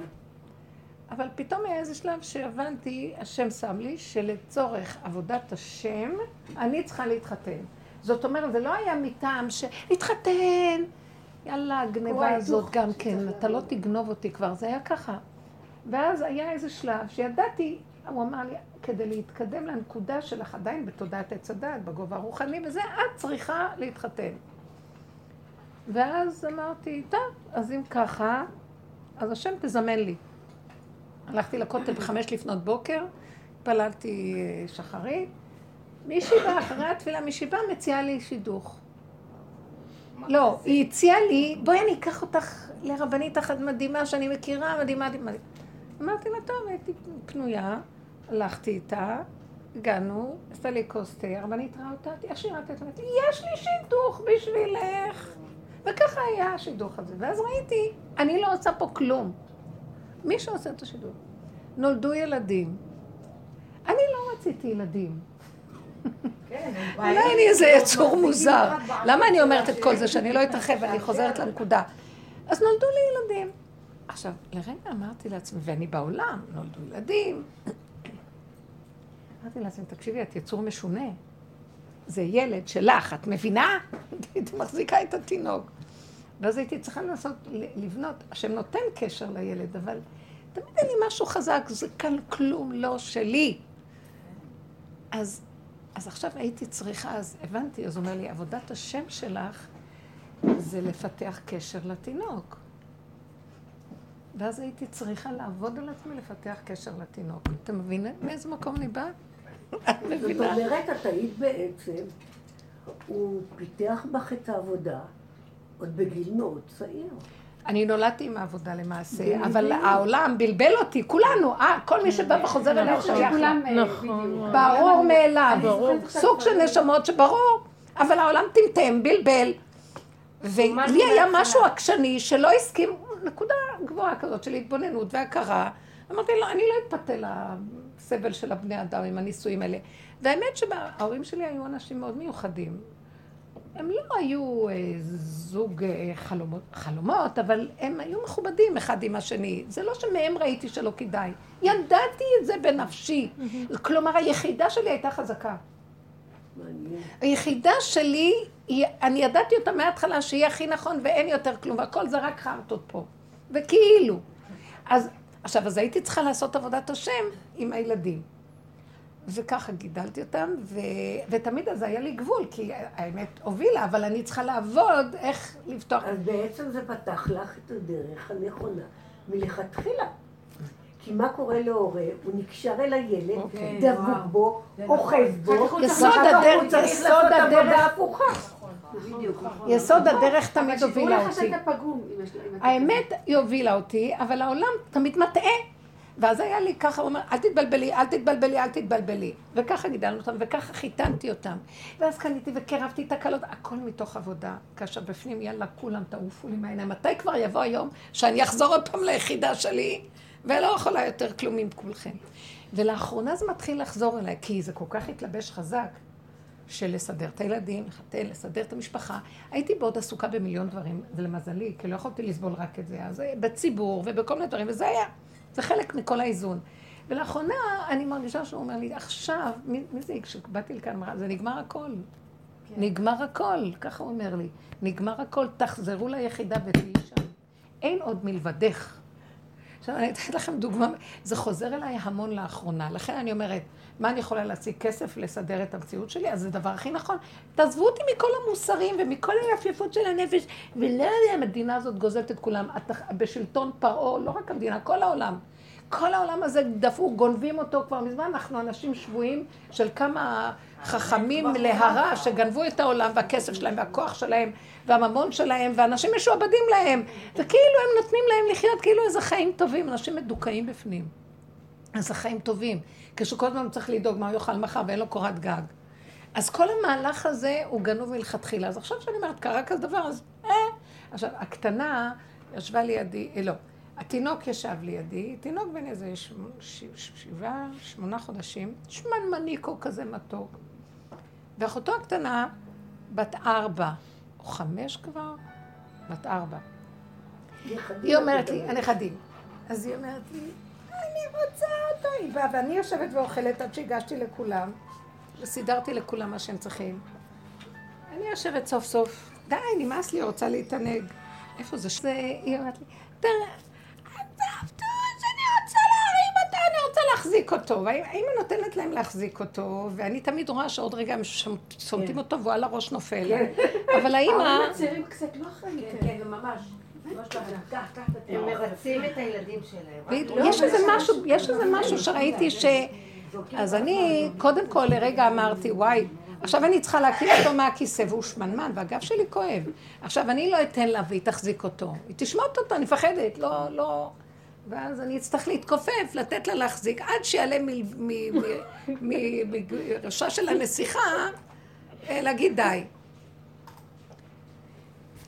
אבל פתאום היה איזה שלב שהבנתי, השם שם לי, שלצורך עבודת השם, אני צריכה להתחתן. זאת אומרת, זה לא היה מטעם ש... להתחתן! יאללה, הגניבה הזאת גם כן, אתה לא תגנוב אותי כבר, זה היה ככה. ואז היה איזה שלב שידעתי, הוא אמר לי, כדי להתקדם לנקודה שלך עדיין בתודעת עץ הדת, בגובה הרוחני, וזה, את צריכה להתחתן. ואז אמרתי, טוב, אז אם ככה, אז השם תזמן לי. הלכתי לכותל בחמש לפנות בוקר, התפללתי אה, שחרית. מישהי באה, אחרי התפילה, מישהי באה, מציעה לי שידוך. לא, היא הציעה לי, בואי אני אקח אותך לרבנית אחת מדהימה שאני מכירה, מדהימה, מדהימה. אמרתי לה, טוב, הייתי פנויה, הלכתי איתה, הגענו, עשתה לי כוס תה, הרבנית ראה אותה, איך אותה, אמרתי, יש לי שידוך בשבילך. וככה היה השידוך הזה. ואז ראיתי, אני לא עושה פה כלום. מי שעושה את השידוך. נולדו ילדים. אני לא רציתי ילדים. אולי אני איזה יצור מוזר. למה אני אומרת את כל זה, שאני לא אתרחב ואני חוזרת לנקודה? אז נולדו לי ילדים. עכשיו, לרגע אמרתי לעצמי, ואני בעולם, נולדו ילדים. אמרתי לעצמי, תקשיבי, את יצור משונה. זה ילד שלך, את מבינה? [LAUGHS] הייתי מחזיקה את התינוק. ואז הייתי צריכה לנסות לבנות, השם נותן קשר לילד, אבל תמיד אין לי משהו חזק, זה כאן כלום לא שלי. אז, אז עכשיו הייתי צריכה, אז הבנתי, אז הוא אומר לי, עבודת השם שלך זה לפתח קשר לתינוק. ואז הייתי צריכה לעבוד על עצמי לפתח קשר לתינוק. אתה מבין מאיזה מקום אני באה? את זאת? אומרת, את היית בעצם, הוא פיתח בך את העבודה עוד בגיל מאוד צעיר. אני נולדתי עם העבודה למעשה, אבל העולם בלבל אותי, כולנו, אה, כל מי שבא וחוזר אני חושבת שייך. אה, נכון. בדיוק. ברור מאליו. סוג של נשמות שברור, אבל העולם טמטם, בלבל. ולי היה משהו עקשני שלא הסכים, נקודה גבוהה כזאת של התבוננות והכרה. אמרתי, לא, אני לא אתפתה לסבל של הבני אדם עם הנישואים האלה. והאמת שההורים שלי היו אנשים מאוד מיוחדים. הם לא היו אה, זוג אה, חלומות, חלומות, אבל הם היו מכובדים אחד עם השני. זה לא שמהם ראיתי שלא כדאי. ידעתי את זה בנפשי. כלומר, היחידה שלי הייתה חזקה. היחידה שלי, היא- אני ידעתי אותה מההתחלה שיהיה הכי נכון ואין יותר כלום, והכל זה רק חרטות פה. וכאילו. אז, עכשיו, אז הייתי צריכה לעשות עבודת השם עם הילדים. וככה גידלתי אותם, ו... ותמיד אז היה לי גבול, כי האמת הובילה, אבל אני צריכה לעבוד איך לפתוח. אז בעצם זה פתח לך את הדרך הנכונה מלכתחילה. כי מה קורה להורה? הוא נקשר אל הילד, אוקיי. דבוק בו, אוחז בו, יסוד הדרך- יסוד הדרך-. יסוד הדרך תמיד הובילה אותי. האמת, היא הובילה אותי, אבל העולם תמיד מטעה. ואז היה לי ככה, הוא אומר, אל תתבלבלי, אל תתבלבלי, אל תתבלבלי. וככה גידלנו אותם, וככה חיתנתי אותם. ואז קניתי וקירבתי את הקלות, הכל מתוך עבודה. כאשר בפנים, יאללה, כולם תעופו לי מהעיניים. מתי כבר יבוא היום שאני אחזור עוד פעם ליחידה שלי, ולא יכולה יותר כלום עם כולכם. ולאחרונה זה מתחיל לחזור אליי, כי זה כל כך התלבש חזק. של לסדר את הילדים, לחתן, לסדר את המשפחה. הייתי מאוד עסוקה במיליון דברים, ולמזלי, כי לא יכולתי לסבול רק את זה. אז בציבור ובכל מיני דברים, וזה היה, זה חלק מכל האיזון. ולאחרונה אני מרגישה שהוא אומר לי, עכשיו, מי, מי זה, כשבאתי לכאן, אמרה, זה נגמר הכל. נגמר הכל, ככה הוא אומר לי. נגמר הכל, תחזרו ליחידה ותהיי שם. אין עוד מלבדך. עכשיו, אני אתן לכם דוגמה, זה חוזר אליי המון לאחרונה, לכן אני אומרת, מה אני יכולה להשיג כסף לסדר את המציאות שלי? אז זה הדבר הכי נכון. תעזבו אותי מכל המוסרים ומכל היפיפות של הנפש, ולא יודע, המדינה הזאת גוזלת את כולם. בשלטון פרעה, לא רק המדינה, כל העולם. כל העולם הזה דפוק, גונבים אותו כבר מזמן, אנחנו אנשים שבויים של כמה חכמים להרע שגנבו את העולם והכסף שלהם והכוח שלהם והממון שלהם ואנשים משועבדים להם וכאילו הם נותנים להם לחיות כאילו איזה חיים טובים, אנשים מדוכאים בפנים. אז זה חיים טובים, כשכל הזמן צריך לדאוג מה הוא יאכל מחר ואין לו קורת גג. אז כל המהלך הזה הוא גנוב מלכתחילה. אז עכשיו שאני אומרת, קרה כזה דבר, אז אה. עכשיו, הקטנה ישבה לידי, אה, לא, התינוק ישב לידי, תינוק בן איזה. שבעה, שמונה חודשים, שמנמניקו כזה מתוק. ואחותו הקטנה, בת ארבע, או חמש כבר? בת ארבע. היא אומרת לי, הנכדים. אז היא אומרת לי, אני רוצה אותו. היא באה, ואני יושבת ואוכלת עד שהגשתי לכולם, וסידרתי לכולם מה שהם צריכים. אני יושבת סוף סוף, די, נמאס לי, רוצה להתענג. איפה זה? זה, היא אומרת לי, תראה, אני רוצה להרים אותו, אני רוצה להחזיק אותו. והאימא נותנת להם להחזיק אותו, ואני תמיד רואה שעוד רגע הם שומטים אותו והוא על הראש נופל. אבל האימא... ההורים הצעירים קצת לא אחראים. כן, כן, ממש. הם מרצים את הילדים שלהם. יש איזה משהו, יש איזה משהו שראיתי ש... אז אני, קודם כל לרגע אמרתי, וואי, עכשיו אני צריכה להקים אותו מהכיסא, והוא שמנמן, והגב שלי כואב. עכשיו אני לא אתן לה והיא תחזיק אותו. היא תשמוט אותו, אני מפחדת, לא, לא... ואז אני אצטרך להתכופף, לתת לה להחזיק, עד שיעלה מראשה של הנסיכה, להגיד די.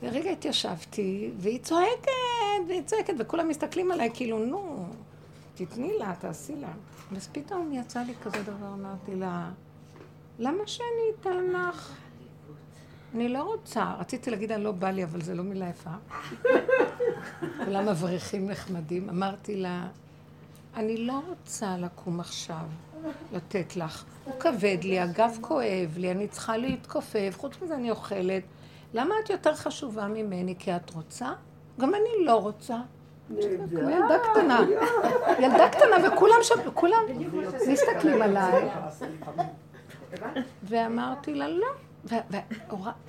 לרגע התיישבתי, והיא צועקת, והיא צועקת, וכולם מסתכלים עליי כאילו, נו, תתני לה, תעשי לה. אז פתאום יצא לי כזה דבר, אמרתי לה, למה שאני אתן לך? אני לא רוצה. רציתי להגיד, אני לא בא לי, אבל זה לא מילה יפה. כולם אברכים נחמדים. אמרתי לה, אני לא רוצה לקום עכשיו, לתת לך. הוא כבד לי, הגב כואב לי, אני צריכה להתכופף, חוץ מזה אני אוכלת. למה את יותר חשובה ממני? כי את רוצה? גם אני לא רוצה. כמו ילדה קטנה. ילדה קטנה, וכולם שם, כולם מסתכלים עליי. ואמרתי לה, לא.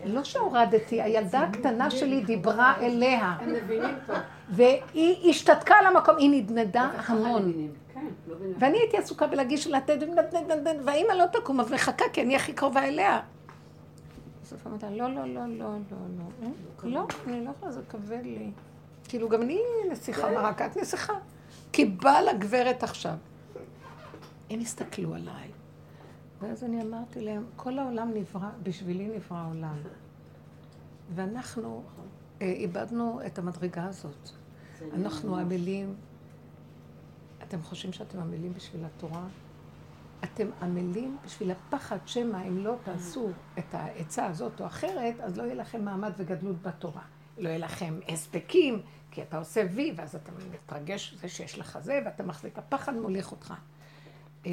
לא שהורדתי, הילדה הקטנה שלי דיברה אליה. והיא השתתקה על המקום, היא נדנדה המון. ואני הייתי עסוקה בלהגיש לה, והאימא לא תקום, אז מחכה, כי אני הכי קרובה אליה. בסוף אמרתי לה, לא, לא, לא, לא, לא, לא. לא, אני לא יכולה, זה כבד לי. כאילו, גם אני נסיכה מרקת נסיכה. כי באה לגברת עכשיו. הם הסתכלו עליי. ואז אני אמרתי להם, כל העולם נברא, בשבילי נברא העולם. ואנחנו אה, איבדנו את המדרגה הזאת. אנחנו עמלים, אתם חושבים שאתם עמלים בשביל התורה? אתם עמלים בשביל הפחד שמא אם לא תעשו את העצה הזאת או אחרת, אז לא יהיה לכם מעמד וגדלות בתורה. לא יהיה לכם הספקים, כי אתה עושה וי, ואז אתה מתרגש בזה שיש לך זה, ואתה מחזיק, הפחד מוליך אותך. אה,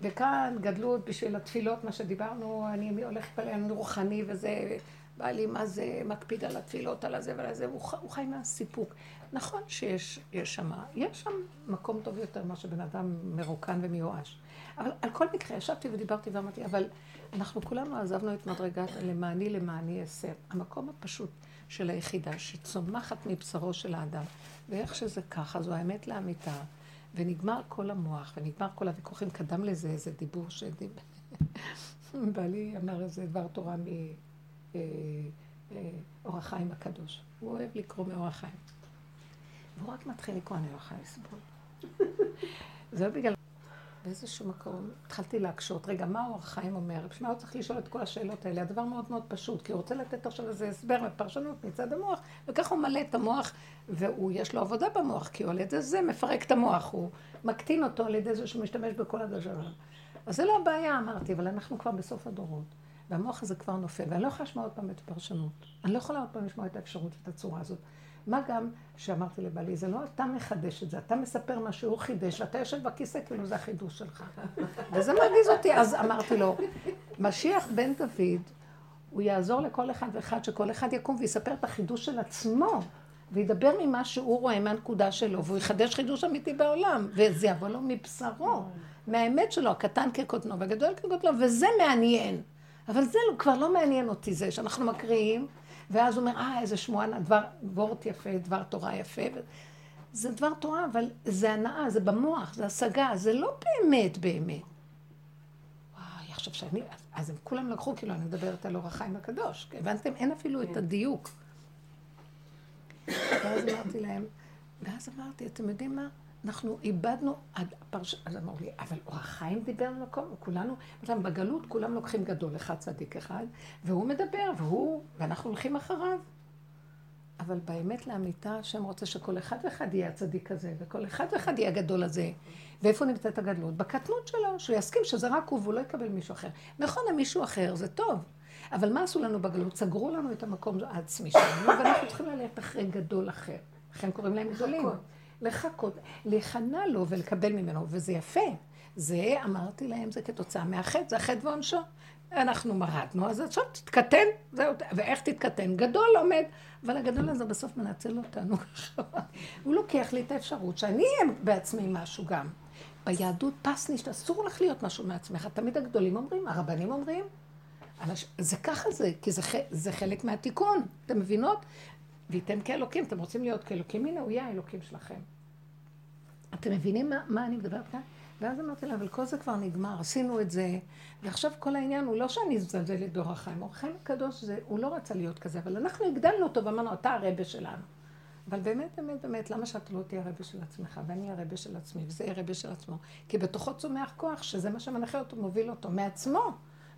וכאן גדלות בשביל התפילות, מה שדיברנו, אני להתפלל, אני רוחני וזה, בא לי מה זה, מקפיד על התפילות, על הזה ועל הזה, הוא, חי מהסיפוק. נכון שיש שם, יש שם מקום טוב יותר ממה שבן אדם מרוקן ומיואש. אבל על כל מקרה, ישבתי ודיברתי ואמרתי, אבל אנחנו כולנו עזבנו את מדרגת למעני למעני אסר. המקום הפשוט של היחידה שצומחת מבשרו של האדם, ואיך שזה ככה, זו האמת לאמיתה. ונגמר כל המוח, ונגמר כל הוויכוחים, קדם לזה איזה דיבור שדיבר. [LAUGHS] בעלי אמר איזה דבר תורה מאור אה, החיים הקדוש. הוא אוהב לקרוא מאור החיים. והוא רק מתחיל לקרוא, אני לא יכולה לסבול. [LAUGHS] זה לא בגלל... באיזשהו מקום התחלתי להקשות, רגע, מה אור החיים אומר? בשביל מה הוא צריך לשאול את כל השאלות האלה? הדבר מאוד מאוד פשוט, כי הוא רוצה לתת עכשיו איזה הסבר ופרשנות מצד המוח, וככה הוא מלא את המוח, והוא, יש לו עבודה במוח, כי הוא על ידי זה מפרק את המוח, הוא מקטין אותו על ידי זה שהוא משתמש בכל הדבר. אז זה לא הבעיה, אמרתי, אבל אנחנו כבר בסוף הדורות, והמוח הזה כבר נופל, ואני לא יכולה לשמוע עוד פעם את הפרשנות. אני לא יכולה עוד פעם לשמוע את האפשרות ואת הצורה הזאת. מה גם שאמרתי לבעלי, זה לא אתה מחדש את זה, אתה מספר מה שהוא חידש, ואתה יושב בכיסא כאילו זה החידוש שלך. [LAUGHS] וזה מרגיז אותי. אז אמרתי לו, משיח בן דוד, הוא יעזור לכל אחד ואחד, שכל אחד יקום ויספר את החידוש של עצמו, וידבר ממה שהוא רואה, מהנקודה שלו, והוא יחדש חידוש אמיתי בעולם, וזה יבוא לו מבשרו, מהאמת שלו, הקטן כקוטנו והגדול כקוטנו, וזה מעניין. אבל זה כבר לא מעניין אותי זה, שאנחנו מקריאים. ואז הוא אומר, אה, איזה שמועה, דבר וורט יפה, דבר תורה יפה. זה דבר תורה, אבל זה הנאה, זה במוח, זה השגה, זה לא באמת באמת. וואי, עכשיו שאני, אז הם כולם לקחו, כאילו, אני מדברת על אור החיים הקדוש. הבנתם? אין אפילו את הדיוק. ואז אמרתי להם, ואז אמרתי, אתם יודעים מה? אנחנו איבדנו הפרש... אז אמרו לי, אבל אור החיים דיבר במקום, כולנו, להם, בגלות כולם לוקחים גדול, אחד צדיק אחד, והוא מדבר, והוא, ואנחנו הולכים אחריו. אבל באמת לאמיתה, השם רוצה שכל אחד ואחד יהיה הצדיק הזה, וכל אחד ואחד יהיה הגדול הזה. ואיפה נמצאת הגדלות? בקטנות שלו, שהוא יסכים שזה רק הוא והוא לא יקבל מישהו אחר. נכון, מישהו אחר זה טוב, אבל מה עשו לנו בגלות? סגרו לנו את המקום העצמי שלנו, ואנחנו צריכים ללכת אחרי גדול אחר. לכן קוראים להם גדולים. לחכות, להיכנע לו ולקבל ממנו, וזה יפה. זה, אמרתי להם, זה כתוצאה מהחטא, זה החטא ועונשו. אנחנו מרדנו, אז עכשיו תתקטן, זהו, ואיך תתקטן? גדול עומד, אבל הגדול הזה בסוף מנצל אותנו. [LAUGHS] הוא לוקח לי את האפשרות שאני אהיה בעצמי משהו גם. ביהדות פסנישט, אסור לך להיות משהו מעצמך. תמיד הגדולים אומרים, הרבנים אומרים. זה ככה זה, כי זה, זה חלק מהתיקון, אתם מבינות? וייתם כאלוקים, אתם רוצים להיות כאלוקים, הנה הוא יהיה האלוקים שלכם. אתם מבינים מה, מה אני מדברת כאן? ואז אמרתי לה, אבל כל זה כבר נגמר, עשינו את זה, ועכשיו כל העניין הוא לא שאני מזלזלת באור החיים, אור החיים הקדוש, זה, הוא לא רצה להיות כזה, אבל אנחנו הגדלנו אותו ואמרנו, אתה הרבה שלנו. אבל באמת, באמת, באמת, למה שאתה לא תהיה הרבה של עצמך, ואני הרבה של עצמי, וזה הרבה של עצמו? כי בתוכו צומח כוח, שזה מה שמנחה אותו, מוביל אותו, מעצמו,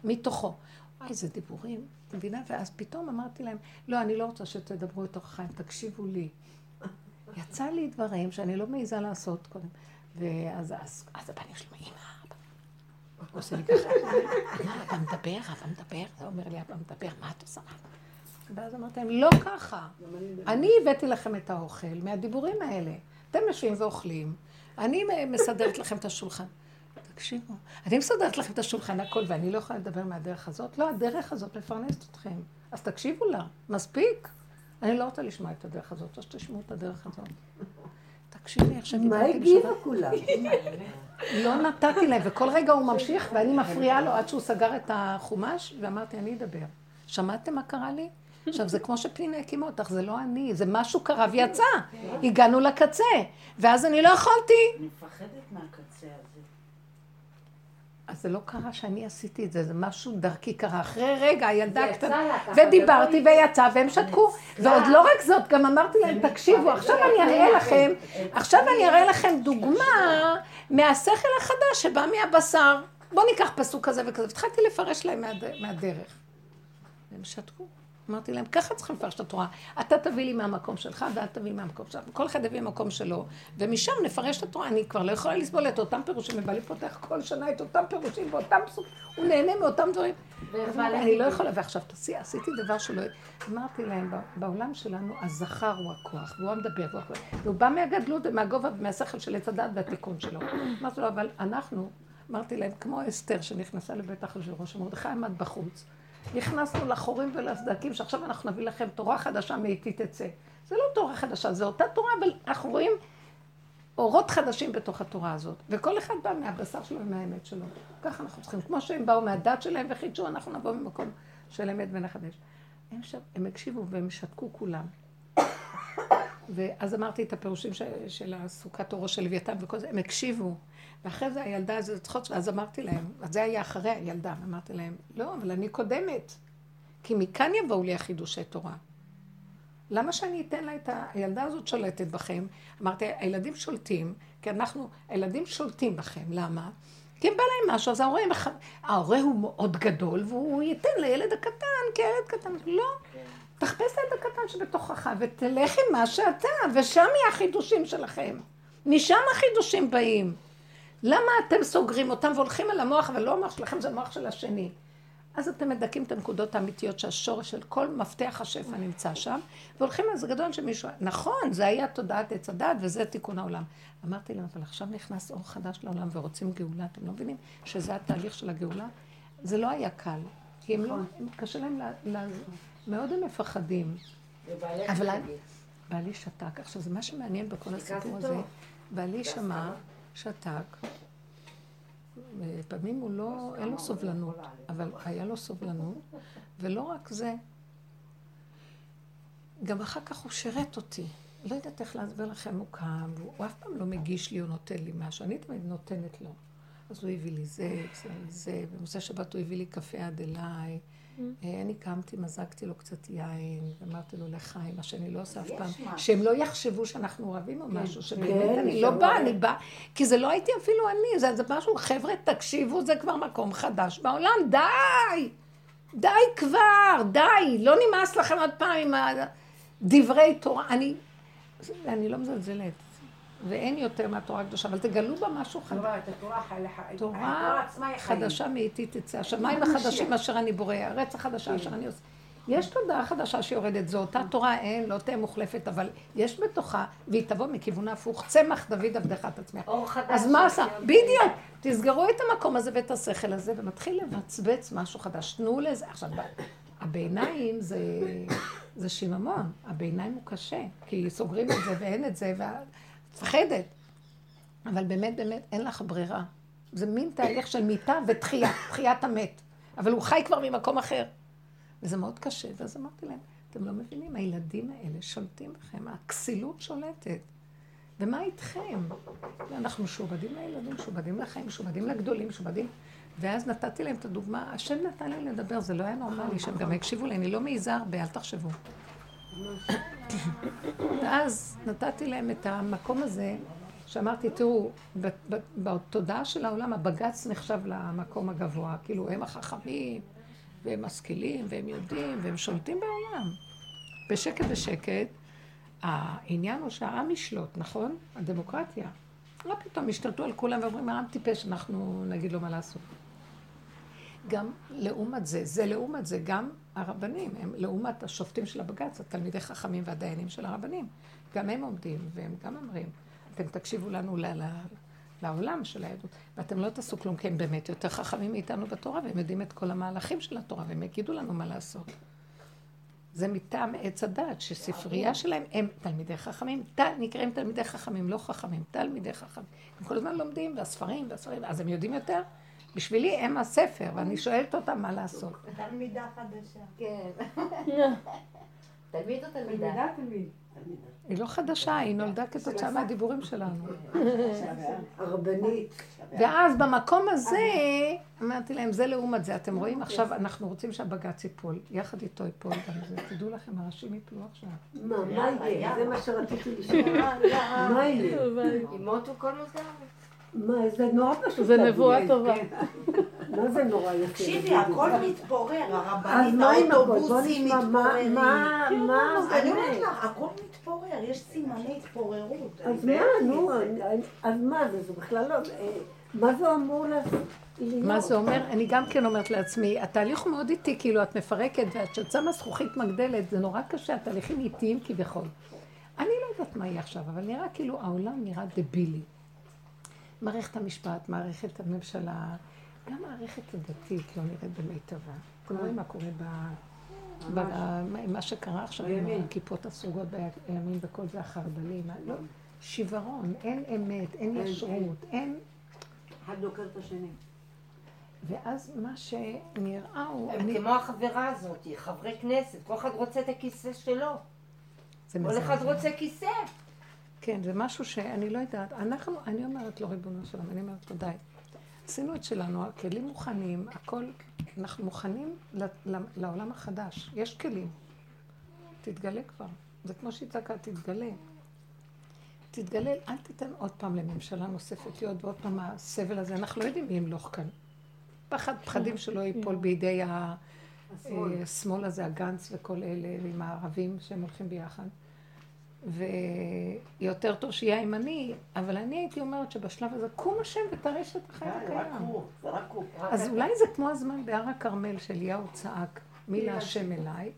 מתוכו. וואי, איזה דיבורים, מבינה? ואז פתאום אמרתי להם, לא, אני לא רוצה שתדברו את אור החיים, תקשיבו לי. יצא לי דברים שאני לא מעיזה לעשות קודם. ואז אז, אז הבן שלי אומר, אמא, הוא עושה לי ככה, [LAUGHS] אבא מדבר, אבא מדבר, זה אומר לי, אבא מדבר, מה את עושה? ואז אמרתי להם, לא ככה. אני הבאתי לכם את האוכל מהדיבורים האלה. אתם יושבים ואוכלים, אני מסדרת לכם את השולחן. תקשיבו, אני מסדרת לכם את השולחן הכל, ואני לא יכולה לדבר מהדרך הזאת? לא, הדרך הזאת מפרנסת אתכם. אז תקשיבו לה, מספיק. אני לא רוצה לשמוע את הדרך הזאת, אז תשמעו את הדרך הזאת. תקשיבי איך שאני מה הגיבה כולם? [LAUGHS] לא נתתי להם, וכל רגע הוא ממשיך, ואני מפריעה לו עד שהוא סגר את החומש, ואמרתי, אני אדבר. שמעתם מה קרה לי? עכשיו, זה כמו שפנינה הקימה אותך, זה לא אני, זה משהו קרה ויצא. הגענו לקצה, ואז אני לא יכולתי. אני מפחדת מהקצה הזה. אז זה לא קרה שאני עשיתי את זה, זה משהו דרכי קרה. אחרי רגע, הילדה הקטנה, ודיברתי ויצא, והם שתקו. ועוד לא רק זאת, גם אמרתי להם, תקשיבו, עכשיו אני אראה לכם, עכשיו אני אראה לכם דוגמה מהשכל החדש שבא מהבשר. בואו ניקח פסוק כזה וכזה. התחלתי לפרש להם מהדרך. והם שתקו. אמרתי להם, ככה צריכים לפרש את התורה. אתה תביא לי מהמקום שלך, ואת תביא לי מהמקום שלך. כל אחד יביא מהמקום שלו, ומשם נפרש את התורה. אני כבר לא יכולה לסבול את אותם פירושים, ובעלי פותח כל שנה את אותם פירושים ואותם פסוקים. הוא נהנה מאותם דברים. אני לא יכולה, ועכשיו תעשי, עשיתי דבר שלא... אמרתי להם, בעולם שלנו הזכר הוא הכוח, והוא המדבר, והוא הכוח. והוא בא מהגדלות ומהגובה ומהשכל של עץ הדת והתיקון שלו. אמרתי לו, אבל אנחנו, אמרתי להם, כמו אסתר שנכנסה לבית אחשוורוש, מרדכי עמד בחוץ. נכנסנו לחורים ולסדקים, שעכשיו אנחנו נביא לכם תורה חדשה מאיתי תצא. זה לא תורה חדשה, זה אותה תורה, אבל אנחנו רואים אורות חדשים בתוך התורה הזאת. וכל אחד בא מהבשר שלו ומהאמת שלו. ככה אנחנו צריכים. כמו שהם באו מהדת שלהם וחידשו, אנחנו נבוא ממקום של אמת ונחדש. הם, ש... הם הקשיבו והם שתקו כולם. ואז אמרתי את הפירושים ש... של הסוכת אורו של לוויתן וכל זה, הם הקשיבו. ואחרי זה הילדה הזאת צחוק, ואז אמרתי להם, אז זה היה אחרי הילדה, אמרתי להם, לא, אבל אני קודמת. כי מכאן יבואו לי החידושי תורה. למה שאני אתן לה את ה... הילדה הזאת שולטת בכם? אמרתי, הילדים שולטים, כי אנחנו, הילדים שולטים בכם, למה? כי אם בא להם משהו, אז ההורה, ההורה הוא מאוד גדול, והוא ייתן לילד הקטן, כי הילד קטן, לא. תחפש את הקטן שבתוכך, ותלך עם מה שאתה, ושם יהיה החידושים שלכם. משם החידושים באים. למה אתם סוגרים אותם והולכים על המוח, אבל לא המוח שלכם, זה המוח של השני? אז אתם מדכאים את הנקודות האמיתיות שהשורש של כל מפתח השפע נמצא שם, והולכים על זה גדול שמישהו... נכון, זה היה תודעת עץ הדת וזה תיקון העולם. אמרתי להם, אבל עכשיו נכנס אור חדש לעולם ורוצים גאולה, אתם לא מבינים שזה התהליך של הגאולה? זה לא היה קל, כי הם לא... קשה להם ל... מאוד הם מפחדים. אבל בעלי שתק. עכשיו, זה מה שמעניין בכל הסיפור הזה. בעלי שמע... שתק. פעמים הוא לא, אין לו סובלנות, אבל היה לו סובלנות, ולא רק זה, גם אחר כך הוא שירת אותי. לא יודעת איך להסביר לכם, הוא קם, והוא אף פעם לא מגיש לי או נותן לי משהו, אני תמיד נותנת לו. אז הוא הביא לי זה, זה, זה, במוצאי שבת הוא הביא לי קפה עד אליי. אה, אני קמתי, מזגתי לו קצת יין, אמרתי לו לחיים, מה שאני לא עושה אף פעם, שהם לא יחשבו שאנחנו רבים או משהו, שבאמת כן, אני לא. באה, אני באה, כי זה לא הייתי אפילו אני, זה, זה משהו, חבר'ה, תקשיבו, זה כבר מקום חדש בעולם, די! די כבר, די, לא נמאס לכם עוד פעם עם דברי תורה, אני, אני לא מזלזלת, ואין יותר מהתורה הקדושה, אבל תגלו בה משהו חדש. תורה, את התורה חי- תורה. חדשה מאיתי תצא. השמיים החדשים אשר אני בורא, הארץ החדשה אשר אני עושה. יש תודעה חדשה שיורדת, זו אותה תורה, אין, לא תהיה מוחלפת, אבל יש בתוכה, והיא תבוא מכיוון ההפוך, צמח דוד עבדך תצמיח. אור חדש. אז מה עשה? בדיוק. תסגרו את המקום הזה ואת השכל הזה, ומתחיל לבצבץ משהו חדש. תנו לזה. עכשיו, הביניים זה, זה שיממון. הביניים הוא קשה, כי סוגרים את זה ואין את זה, ואת מפחדת. אבל באמת, באמת, אין לך ברירה. זה מין תהליך של מיתה ותחייה, [COUGHS] תחיית המת. אבל הוא חי כבר ממקום אחר. וזה מאוד קשה, ואז אמרתי להם, אתם לא מבינים, הילדים האלה שולטים בכם, הכסילות שולטת. ומה איתכם? אנחנו משועבדים לילדים, משועבדים לחיים, משועבדים לגדולים, משועבדים... ואז נתתי להם את הדוגמה, השם נתן לי לדבר, זה לא היה נורמלי, שהם גם יקשיבו לי, אני לא מעיזה הרבה, אל תחשבו. ואז נתתי להם את המקום הזה, שאמרתי, תראו, בתודעה של העולם, הבג"ץ נחשב למקום הגבוה, כאילו הם החכמים, והם משכילים, והם יודעים, והם שולטים בעולם. בשקט בשקט, העניין הוא שהעם ישלוט, נכון? הדמוקרטיה. מה פתאום, השתלטו על כולם ואומרים, העם טיפש, אנחנו נגיד לו מה לעשות. גם לעומת זה, זה לעומת זה, גם הרבנים, הם לעומת השופטים של הבג"ץ, התלמידי חכמים והדיינים של הרבנים, גם הם עומדים והם גם אומרים, אתם תקשיבו לנו ל- לעולם של היהדות, ואתם לא תעשו כלום, כי הם באמת יותר חכמים מאיתנו בתורה, והם יודעים את כל המהלכים של התורה, והם יגידו לנו מה לעשות. זה מטעם עץ הדת, שספרייה שלהם הם תלמידי חכמים, ת, נקראים תלמידי חכמים, לא חכמים, תלמידי חכמים. הם כל הזמן לומדים, והספרים, והספרים, אז הם יודעים יותר. בשבילי הם הספר, ואני שואלת אותם מה לעשות. תלמידה חדשה. כן. תלמיד או תלמידה? תלמידה, תלמיד. היא לא חדשה, היא נולדה כתוצאה מהדיבורים שלנו. הרבנית. ואז במקום הזה, אמרתי להם, זה לעומת זה. אתם רואים, עכשיו אנחנו רוצים שהבג"ץ ייפול. יחד איתו ייפול גם זה. תדעו לכם, הראשים ייפלו עכשיו. מה, מה יהיה? זה מה שרציתי [LAUGHS] לשאול. מה יהיה? ימותו כל מוסדר. מה, זה נורא פשוט. זה. נבואה טובה. מה זה נורא יפה? תקשיבי, הכל? מתפורר, הרבנית, האוטובוסים נשמע, מה, מתפוררים. מה, מה, אני אומרת? לך, הכל מתפורר, יש סימני התפוררות. אז מה, נו, אז מה זה, זה בכלל לא, אה, מה זה אמור לעשות? מה זה אומר? אני גם כן אומרת לעצמי, התהליך הוא מאוד איטי, כאילו את מפרקת ואת שמה זכוכית מגדלת, זה נורא קשה, התהליכים איטיים כביכול. אני לא יודעת מה יהיה עכשיו, אבל נראה כאילו העולם נראה דבילי. מערכת המשפט, מערכת הממשלה, גם מערכת הדתית לא נראית במיטבה. אתם רואים מה קורה ב... מה שקרה עכשיו עם הכיפות הסרוגות בימין וכל זה החרד"לים. לא, שיוורון, אין אמת, אין ישרות, אין... אחד דוקר את השני. ואז מה שנראה הוא... הם אני- כמו החברה הזאת, חברי כנסת, כל אחד רוצה את הכיסא שלו. כל אחד. רוצה כיסא. כן, זה משהו שאני לא יודעת. אנחנו, אני אומרת לו, ריבונו שלום, אני אומרת לו, די. עשינו את שלנו, הכלים מוכנים, הכל, אנחנו מוכנים לעולם החדש. יש כלים. תתגלה כבר. זה כמו שהיא צעקה, תתגלה. תתגלה, אל תיתן עוד פעם לממשלה נוספת להיות ועוד פעם הסבל הזה. אנחנו לא יודעים מי ימלוך כאן. פחד, פחדים שלא ייפול בידי אה, השמאל הזה, הגנץ וכל אלה, עם הערבים שהם הולכים ביחד. ויותר טוב שיהיה הימני, אבל אני הייתי אומרת שבשלב הזה, קום השם ותרש את החיים הקיים. אז אולי זה כמו הזמן בהר הכרמל שאליהו צעק, מי להשם אליי,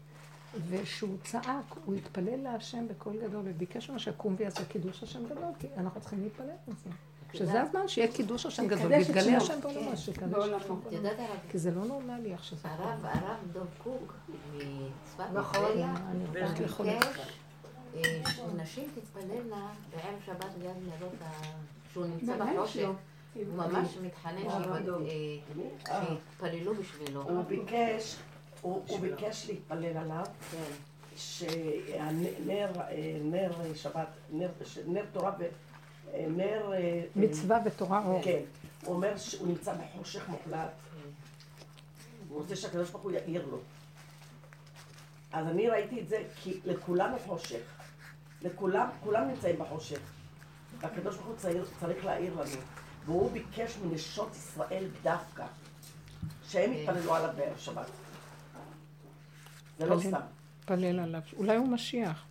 ושהוא צעק, הוא התפלל להשם בקול גדול, וביקש ממנו שיקום ויעשה קידוש השם גדול, כי אנחנו צריכים להתפלל לזה. שזה הזמן שיהיה קידוש השם גדול, שיקדש ויתגלה. השם בעולמו, שיקדש את בעולמו. שמו. את יודעת הרב, כי זה לא נורמלי איך שזה קורה. הרב, הרב דב קוק מצפת, נכון. אני רוצה לאכול אה, שנשים תתפללנה בערב שבת ליד נרות ה... שהוא נמצא מהבן בחושך. הוא ממש מתחנן שיבד- אה, שיתפללו בשבילו. הוא ביקש, הוא ביקש להתפלל עליו, כן. שנר נר שבת, נר, נר תורה. אה, מצווה ותורה אור. כן. הוא אומר שהוא נמצא בחושך מוחלט. הוא רוצה שהקדוש ברוך הוא יאיר לו. אז אני ראיתי את זה כי לכולנו חושך. לכולם, כולם נמצאים בחושך. והקדוש ברוך הוא צריך, צריך להאיר לנו. והוא ביקש מנשות ישראל דווקא, שהם יתפללו עליו בערב שבת. זה לא סתם. פלל עליו. אולי הוא משיח.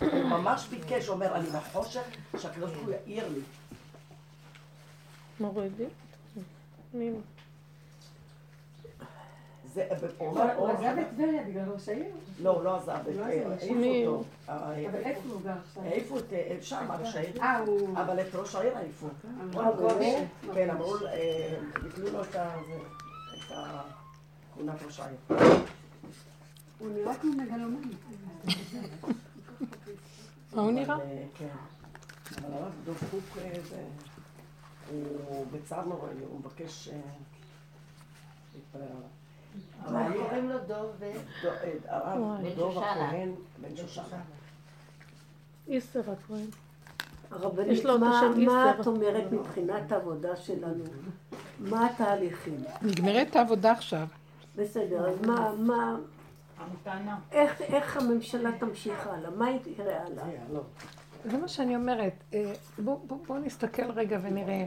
הוא ממש ביקש, הוא אומר, אני בחושך, שהקדוש ברוך הוא יאיר לי. מורידים. מי? זה, הוא אומר, הוא אור עזב את טבריה בגלל ראש העיר. לא, הוא לא עזב, לא אה. העיפו? אותו. אה, אבל איפה הוא גר עכשיו? העיפו את אה, שם, ראש העיר. אה. אבל את ראש העיר העיפו. אה, באמת? כן, אמרו, אה, ביטלו לו את הכהונת ראש העיר. הוא נראה כמו מגלומן. מה הוא נראה? אה, כן. אבל הרב דב קוק, אה, זה, הוא בצער נוראי, הוא מבקש אה, להתפלל עליו. קוראים לו דוב אה, הרב שושנה. הכהן, בן שושנה. איסר הכהן. הרבנית, יש לו את מה. את אומרת מבחינת העבודה שלנו? מה התהליכים? נגמרת העבודה עכשיו. בסדר, אז מה, מה. איך, איך הממשלה תמשיך הלאה? מה יקרה הלאה? אה, לא. זה מה שאני אומרת. אה, בואו בוא, בוא נסתכל רגע ונראה.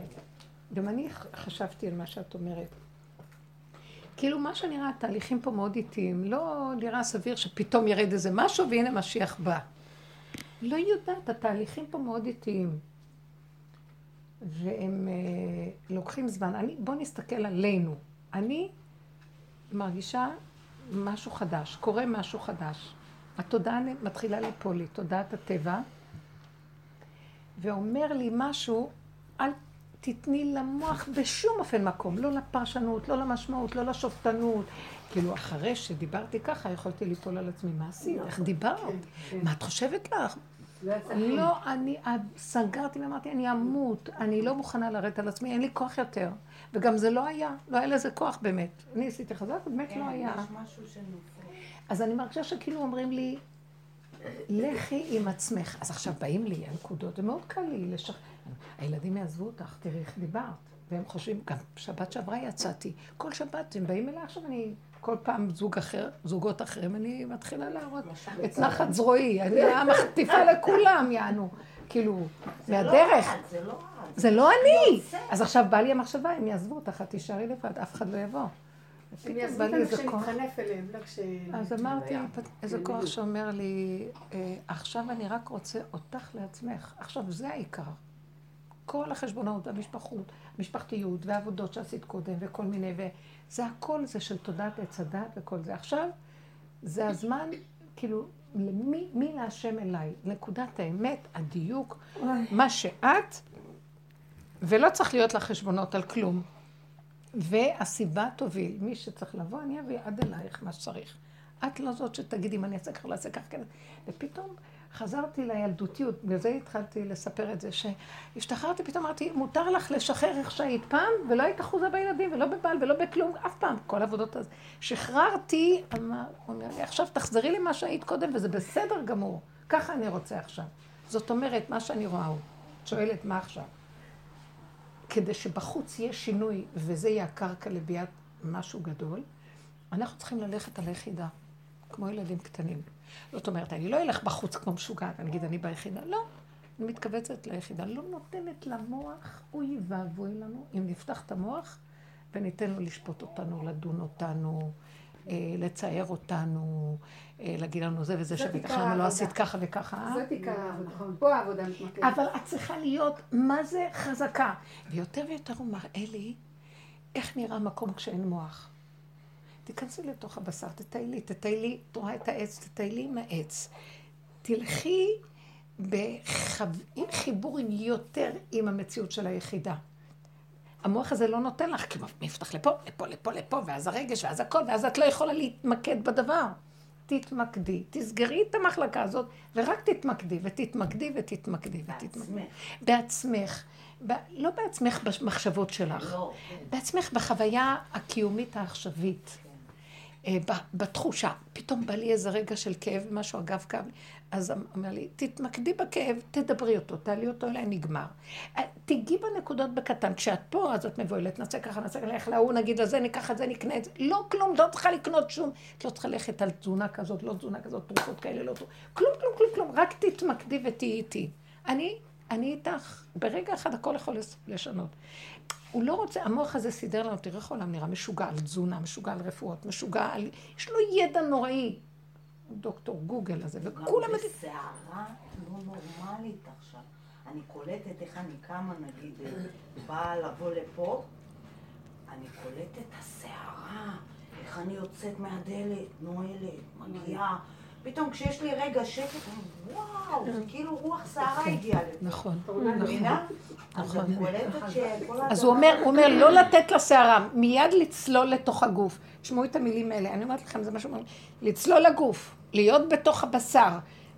גם אני חשבתי על מה שאת אומרת. כאילו, מה שנראה, התהליכים פה מאוד איטיים. לא נראה סביר שפתאום ירד איזה משהו והנה משיח בא. לא יודעת, התהליכים פה מאוד איטיים. והם אה, לוקחים זמן. אני, בואו נסתכל עלינו. אני מרגישה משהו חדש, קורה משהו חדש. התודעה מתחילה ליפול לי, תודעת הטבע, ואומר לי משהו, אל תתני למוח בשום אופן מקום, לא לפרשנות, לא למשמעות, לא לשופטנות. כאילו, אחרי שדיברתי ככה, יכולתי ליפול על עצמי. מה עשית? איך דיברת? מה את חושבת לך? לא. לא, אני סגרתי ואמרתי, אני אמות, אני לא מוכנה לרדת על עצמי, אין לי כוח יותר. וגם זה לא היה, לא היה לזה כוח באמת. אני עשיתי חזק, באמת לא היה. אז אני מרגישה שכאילו אומרים לי, לכי עם עצמך. אז עכשיו באים לי הנקודות, זה מאוד קל לי לשכ... הילדים יעזבו אותך, תראי איך דיברת. והם חושבים, גם שבת שעברה יצאתי. כל שבת הם באים אליי, עכשיו אני, כל פעם זוג אחר, זוגות אחרים, אני מתחילה להראות את נחת זרועי. אני מחטיפה לכולם, יענו. כאילו, מהדרך. זה לא. זה לא אני. אז עכשיו בא לי המחשבה, הם יעזבו אותך, את תישארי לבד, אף אחד לא יבוא. הם יעזבו אותנו. כשנתחנף אליהם, לא כש... אז אמרתי, איזה כוח שאומר לי, אה, עכשיו אני רק רוצה אותך לעצמך. עכשיו, זה העיקר. כל החשבונות, המשפחות, המשפחתיות והעבודות שעשית קודם וכל מיני, וזה הכל זה של תודעת עץ הדת וכל זה. עכשיו, זה הזמן, כאילו, למי, מי להשם אליי? נקודת האמת, הדיוק, מה שאת, ולא צריך להיות לך חשבונות על כלום. והסיבה תוביל, מי שצריך לבוא, אני אביא עד אלייך מה שצריך. את לא זאת שתגידי אם אני אעשה ככה, לא אעשה ככה, כן. ופתאום חזרתי לילדותיות, בגלל זה התחלתי לספר את זה, שהשתחררתי, פתאום אמרתי, מותר לך לשחרר איך שהיית פעם, ולא היית אחוזה בילדים, ולא בבעל, ולא בכלום, אף פעם, כל העבודות הזה. שחררתי, אמר, הוא אומר לי, עכשיו תחזרי למה שהיית קודם, וזה בסדר גמור. ככה אני רוצה עכשיו. זאת אומרת, מה שאני רואה הוא, את שואלת מה עכשיו. כדי שבחוץ יהיה שינוי, וזה יהיה הקרקע לביאת משהו גדול, אנחנו צריכים ללכת על היחידה, כמו ילדים קטנים. זאת אומרת, אני לא אלך בחוץ כמו משוגעת, אני אגיד, אני ביחידה. לא, אני מתכווצת ליחידה. לא נותנת למוח, אוי ואבוי לנו, אם נפתח את המוח וניתן לו לשפוט אותנו, לדון אותנו, אה, לצייר אותנו, אה, להגיד לנו זה וזה שבטח עיקר למה לא. עשית ככה וככה. זאת עיקר העבודה. פה העבודה מתמקדת. אבל את צריכה להיות, מה זה חזקה? ויותר ויותר הוא מראה לי איך נראה מקום כשאין מוח. תיכנסי לתוך הבשר, תטיילי, תטיילי, את רואה את העץ, תטיילי עם העץ. תלכי בחיבור יותר עם המציאות של היחידה. המוח הזה לא נותן לך, כי מפתח לפה, לפה, לפה, לפה, ואז הרגש, ואז הכל, ואז את לא יכולה להתמקד בדבר. תתמקדי, תסגרי את המחלקה הזאת, ורק תתמקדי, ותתמקדי, ותתמקדי, ותתמקדי. בעצמך. ב- לא בעצמך במחשבות שלך, לא, בעצמך בחוויה הקיומית העכשווית. אה, בתחושה. פתאום בא לי איזה רגע של כאב, משהו אגב כאב. אז אמ- אומר לי, תתמקדי בכאב, תדברי אותו, תעלי אותו אליי, נגמר. אה, תיגעי בנקודות בקטן. כשאת פה, אז את מבוהלת, נעשה ככה, נעשה ככה, נלך להוא, נגיד לזה, ניקח את זה, נקנה את זה. לא כלום, לא צריכה לקנות שום. את לא צריכה ללכת על תזונה כזאת, לא תזונה כזאת, תרופות כאלה, לא תרופות. כלום, כלום, כלום, כלום. רק תתמקדי ותהיי איתי. אני, אני איתך. ברגע אחד הכל יכול לשנות. הוא לא רוצה, המוח הזה סידר לנו, תראה איך העולם נראה משוגע על תזונה, משוגע על רפואות, משוגע על... יש לו ידע נוראי. דוקטור גוגל הזה, גם וכולם יודעים... בסערה לא נורמלית עכשיו. אני קולטת איך אני קמה, נגיד, אה, באה לבוא לפה, אני קולטת את הסערה, איך אני יוצאת מהדלת, נועלת, מגיעה. פתאום כשיש לי רגע שקט, וואו, זה כאילו רוח סערה כן. הגיעה לפה. נכון, מבינה? אז נכון. הוא אומר, הוא אומר, לא לתת לסערה, מיד לצלול לתוך הגוף. תשמעו את המילים האלה, אני אומרת לכם, זה מה אומר, לצלול לגוף, להיות בתוך הבשר,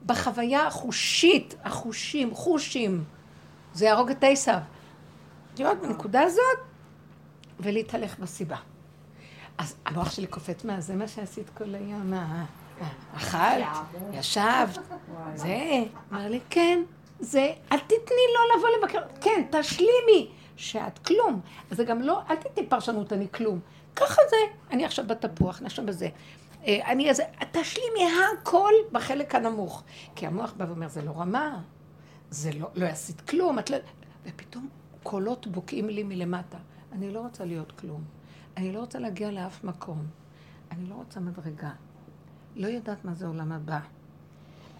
בחוויה החושית, החושים, חושים, זה יהרוג את עשיו. להיות בנקודה הזאת, ולהתהלך בסיבה. אז המוח שלי קופץ מה, זה מה שעשית כל היום, מה, אכלת, ישבת, זה, אמר לי, כן, זה, אל תתני לו לבוא לבקר, כן, תשלימי, שאת כלום. זה גם לא, אל תתני פרשנות, אני כלום. ככה זה, אני עכשיו בתפוח, אני עכשיו בזה. אה, אני איזה, תשלימי הכל בחלק הנמוך. כי המוח בא ואומר, זה לא רמה, זה לא, לא עשית כלום, את לא... ופתאום קולות בוקעים לי מלמטה. אני לא רוצה להיות כלום. אני לא רוצה להגיע לאף מקום. אני לא רוצה מדרגה. לא יודעת מה זה עולם הבא.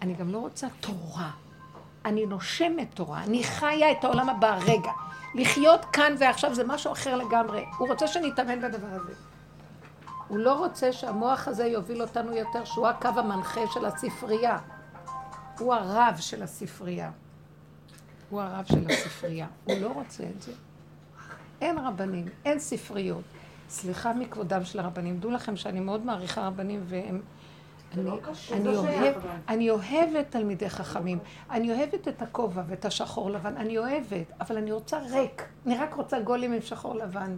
אני גם לא רוצה תורה. אני נושמת תורה, אני חיה את העולם הבא רגע. לחיות כאן ועכשיו זה משהו אחר לגמרי. הוא רוצה שנתאמן בדבר הזה. הוא לא רוצה שהמוח הזה יוביל אותנו יותר, שהוא הקו המנחה של הספרייה. הוא הרב של הספרייה. הוא הרב של הספרייה. הוא לא רוצה את זה. אין רבנים, אין ספריות. סליחה מכבודם של הרבנים. דעו לכם שאני מאוד מעריכה רבנים והם... אני, לא. אני, זה לא אוהב. אני אוהבת תלמידי חכמים. אני אוהבת את הכובע ואת השחור לבן. אני אוהבת, אבל אני רוצה ריק. אני רק רוצה גולים עם שחור לבן.